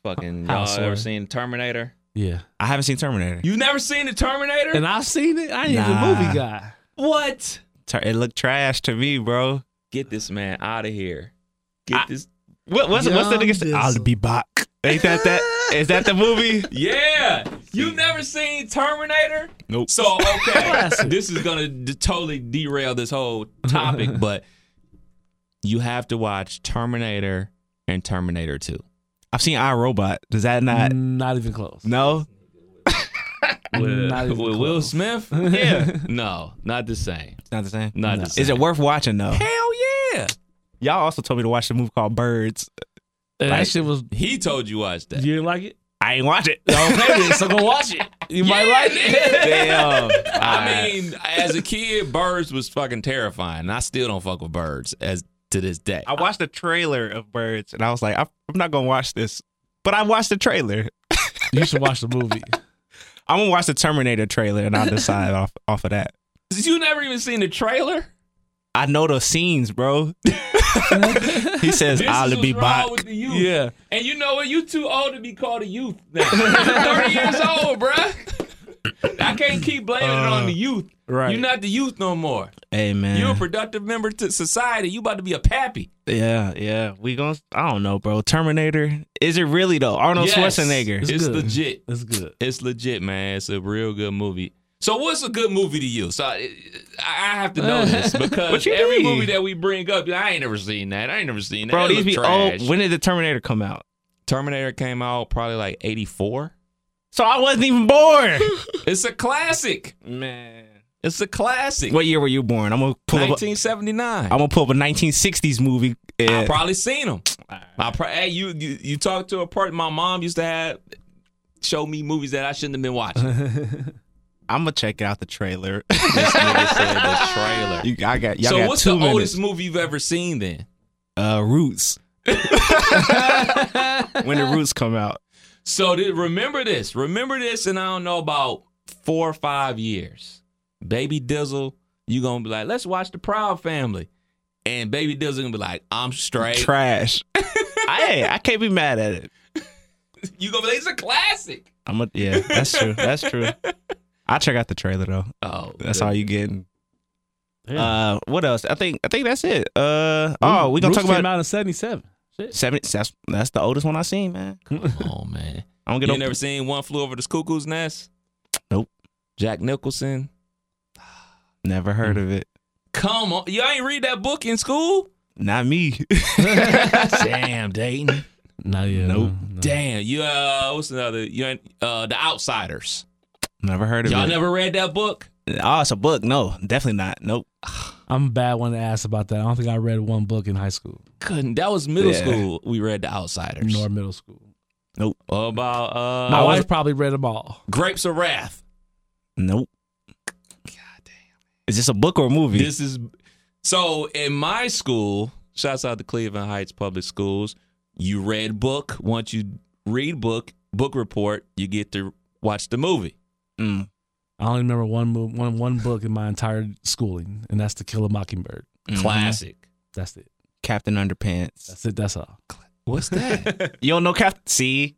Fucking How y'all so? ever seen Terminator? Yeah. I haven't seen Terminator. You've never seen the Terminator? And I've seen it. I ain't even a movie guy. what? Ter- It looked trash to me, bro. Get this man out of here. Get I- this. What, what's what's the Young nigga? say? I'll be back. Ain't that that? Is that the movie? <laughs> Yeah, You've never seen Terminator? Nope. So okay, <laughs> this is gonna d- totally derail this whole topic, <laughs> but you have to watch Terminator and Terminator Two. I've seen iRobot. Does that not? Not even close. No. With, <laughs> <laughs> with Will. Smith? Yeah. <laughs> No, not the same. It's not the same. Not the same. Is it worth watching though? Hell yeah! Y'all also told me to watch the movie called Birds. And Like- that shit was. He told you watch that. You didn't like it? I ain't watch it. Okay, then, so go watch it. You might like it. Damn. I mean, as a kid, birds was fucking terrifying. And I still don't fuck with birds as to this day. I watched the trailer of Birds and I was like, I'm I'm not gonna watch this, but I watched the trailer. You should watch the movie. I'm gonna watch the Terminator trailer and I'll decide <laughs> off off of that. You never even seen the trailer? I know the scenes, bro. <laughs> he says, This "I'll be what's back." with the youth. Yeah. And you know what? You too old to be called a youth now. You're <laughs> 30 years old, bruh. I can't keep blaming it on the uh, youth. Right. You're not the youth no more. Hey man, You're a productive member to society. You about to be a pappy. yeah, yeah. We gonna. I don't know, bro. Terminator. Is it really though? Arnold Yes. Schwarzenegger. It's, It's legit. It's good. It's legit, man. It's a real good movie. So what's a good movie to you? So I, I have to know <laughs> this because every mean? movie that we bring up, I ain't never seen that. I ain't never seen that. Bro, That these be trash. old. When did the Terminator come out? Terminator came out probably like 84. So I wasn't even born. <laughs> It's a classic. man. It's a classic. What year were you born? I'm gonna pull up. a- 1979. I'm gonna pull up a 1960s movie. I probably seen them. I pro- hey, you, you you talk to a person. My mom used to have show me movies that I shouldn't have been watching. <laughs> I'm gonna check out the trailer. <laughs> this nigga said the trailer. you, I got. Y'all so got what's two the minutes. oldest movie you've ever seen then? Uh, Roots. when the Roots come out. So th- remember this. Remember this, and I don't know about four or five years. Baby Dizzle, you gonna be like, let's watch the Proud Family, and Baby Dizzle gonna be like, I'm straight. Trash. <laughs> I I can't be mad at it. <laughs> you gonna be like, it's a classic. I'm a yeah. That's true. That's true. I check out the trailer though. <laughs> Oh, That's good. all you getting. Yeah. Uh, what else? I think I think that's it. Uh, oh, we gonna Roots talk about came out in '77. Shit. seven. That's that's the oldest one I seen, man. <laughs> Oh man. I don't get. You get no. never seen One Flew Over the Cuckoo's Nest? Nope. Jack Nicholson. <sighs> Never heard of it. Come on, y'all ain't read that book in school? Not me. <laughs> Damn, Dayton. No, yeah, Nope. no. Damn, you uh, what's another? You ain't uh, The Outsiders. never heard of it. Y'all never read that book? Oh, it's a book. No, definitely not. Nope. <sighs> I'm a bad one to ask about that. I don't think I read one book in high school Couldn't. That was middle Yeah. school. We read The Outsiders. nor middle school. Nope. About uh, My wife probably read them all. Grapes of Wrath. Nope. God damn. Is this a book or a movie? This is so in my school. Shouts out to Cleveland Heights Public Schools. You read book. Once you read book, book report, you get to watch the movie. Mm. I only remember one mo- one one book in my entire schooling, and that's To Kill a Mockingbird. Mhm. Classic. That's it. Captain Underpants. That's it. That's all. What's that? <laughs> You don't know Captain? See,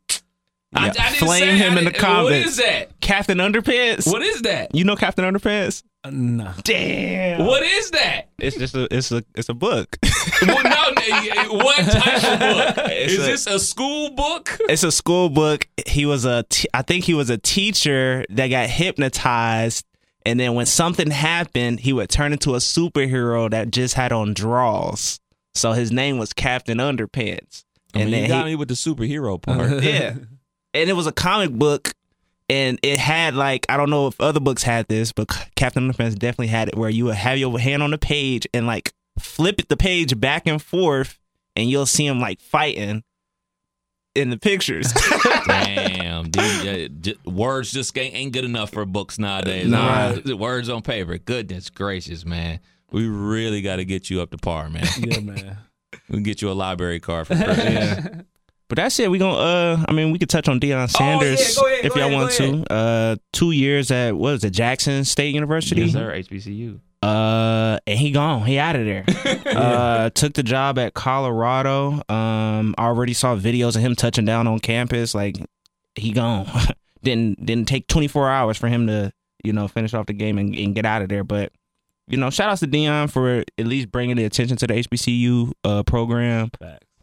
I, Yeah, I didn't flame say- him I in the didn't- comments. is that? Captain Underpants. What is that? You know Captain Underpants? Uh, nah. Damn. What is that? It's just a it's a it's a book. <laughs> Well, no, what type of book? <laughs> It's Is a- this a school book? it's a school book. He was a t- I think he was a teacher that got hypnotized and then when something happened, he would turn into a superhero that just had on draws. So his name was Captain Underpants. I mean, And you then got he- me with the superhero part. yeah. <laughs> And it was a comic book and it had like I don't know if other books had this, but Captain Underpants definitely had it where you would have your hand on the page and like flip it the page back and forth and you'll see him like fighting in the pictures. <laughs> Damn, dude, words just ain't, ain't good enough for books nowadays. Nah. Uh, Words on paper. Goodness gracious, man. We really got to get you up to par, man. Yeah, man. <laughs> We can get you a library card for <laughs> Christmas. But that's it. We gonna uh I mean we could touch on Deion Sanders go ahead, if y'all ahead, want to. Uh two years at what is it, Jackson State University? Yes, sir. HBCU. Uh, and he gone. He out of there. <laughs> uh, took the job at Colorado. Um, I already saw videos of him touching down on campus. Like he gone. <laughs> didn't didn't take 24 hours for him to you know finish off the game and, and get out of there. But you know, shout outs to Deion for at least bringing the attention to the HBCU uh, program.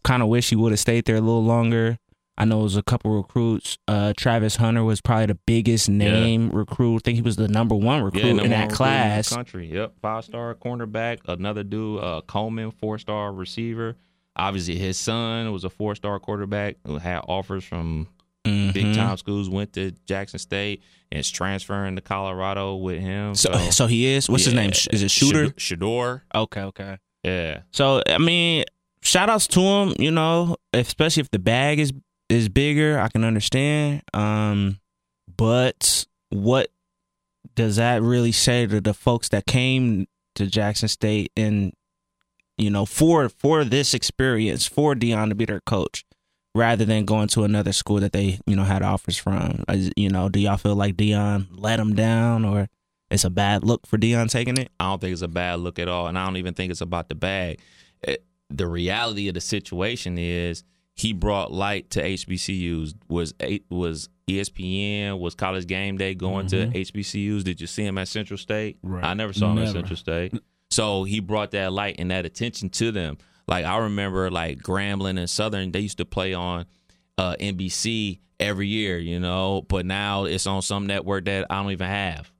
Kind of wish he would have stayed there a little longer. I know it was a couple recruits. Uh, Travis Hunter was probably the biggest name recruit. I think he was the number one recruit number in one that in the class. country. Yep, five star cornerback. Another dude, uh, Coleman, four star receiver. Obviously, his son was a four star quarterback who had offers from big Mhm. time schools. Went to Jackson State and is transferring to Colorado with him. So, so he is. What's his name? Is it Shooter? Shedeur. Okay, okay. Yeah. So I mean, shout outs to him. You know, especially if the bag is is bigger, I can understand. Um, but what does that really say to the folks that came to Jackson State and you know for for this experience for Deion to be their coach? Rather than going to another school that they, you know, had offers from, you know, do y'all feel like Deion let them down, or it's a bad look for Deion taking it? I don't think it's a bad look at all, and I don't even think it's about the bag. It- the reality of the situation is he brought light to HBCUs. Was was ESPN was College Game Day going to HBCUs? Did you see him at Central State? Right. I never saw him at Central State. So he brought that light and that attention to them. Like I remember, like Grambling and Southern, they used to play on uh, NBC every year, you know. But now it's on some network that I don't even have.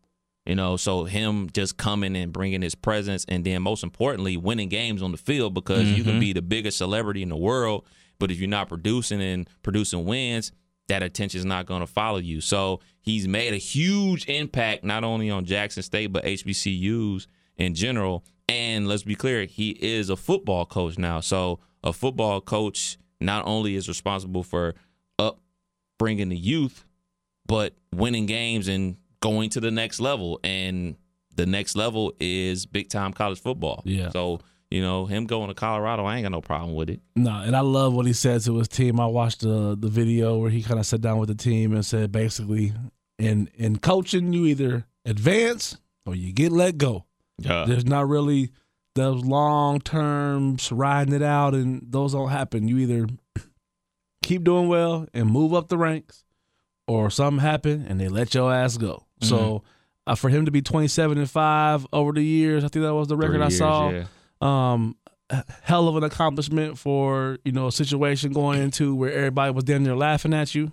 You know, so him just coming and bringing his presence, and then most importantly, winning games on the field because you can mm-hmm. be the biggest celebrity in the world, but if you're not producing and producing wins, that attention is not going to follow you. So he's made a huge impact not only on Jackson State but HBCUs in general. And let's be clear, he is a football coach now. So a football coach not only is responsible for upbringing the youth, but winning games and going to the next level. And the next level is big time college football. Yeah. So, you know, him going to Colorado, I ain't got no problem with it. No, and I love what he said to his team. I watched the the video where he kind of sat down with the team and said basically, in in coaching, you either advance or you get let go. Yeah. There's not really those long terms riding it out, and those don't happen. You either keep doing well and move up the ranks, or something happen and they let your ass go. So uh, for him to be 27 and five over the years, I think that was the record Three I saw. yeah. um hell of an accomplishment for you know a situation going into where everybody was down there laughing at you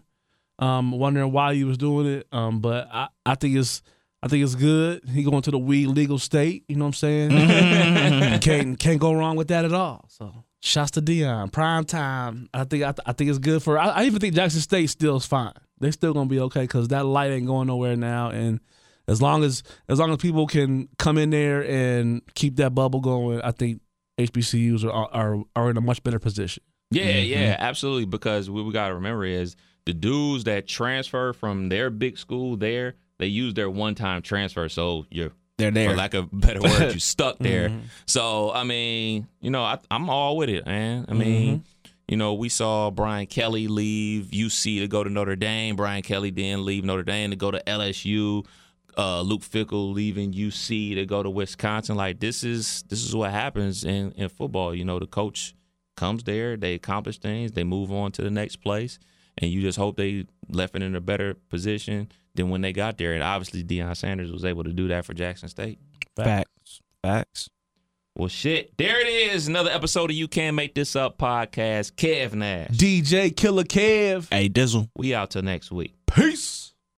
um wondering why you was doing it. Um but i i think it's i think it's good. He going to the weed legal state you know what i'm saying? <laughs> Can't can't go wrong with that at all so shouts to Deion prime time i think i, I think it's good for I, I even think jackson state still is fine they still gonna be okay because that light ain't going nowhere now and as long as as long as people can come in there and keep that bubble going, I think HBCUs are are are in a much better position. Yeah, Mm-hmm. yeah, absolutely. Because what we got to remember is the dudes that transfer from their big school there, they use their one time transfer. So you're, They're there. for lack of a better word, you <laughs> stuck there. So, I mean, you know, I, I'm all with it, man. I mean, you know, we saw Brian Kelly leave UC to go to Notre Dame. Brian Kelly then leave Notre Dame to go to LSU. Uh, Luke Fickell leaving UC to go to Wisconsin. Like this is this is what happens in in football. You know, the coach comes there, they accomplish things, they move on to the next place, and you just hope they left it in a better position than when they got there. And obviously, Deion Sanders was able to do that for Jackson State. Facts. Facts. Well, shit, there it is. Another episode of You Can't Make This Up podcast. Kev Nash. DJ Killer Kev. Hey, Dizzle. We out till next week. Peace.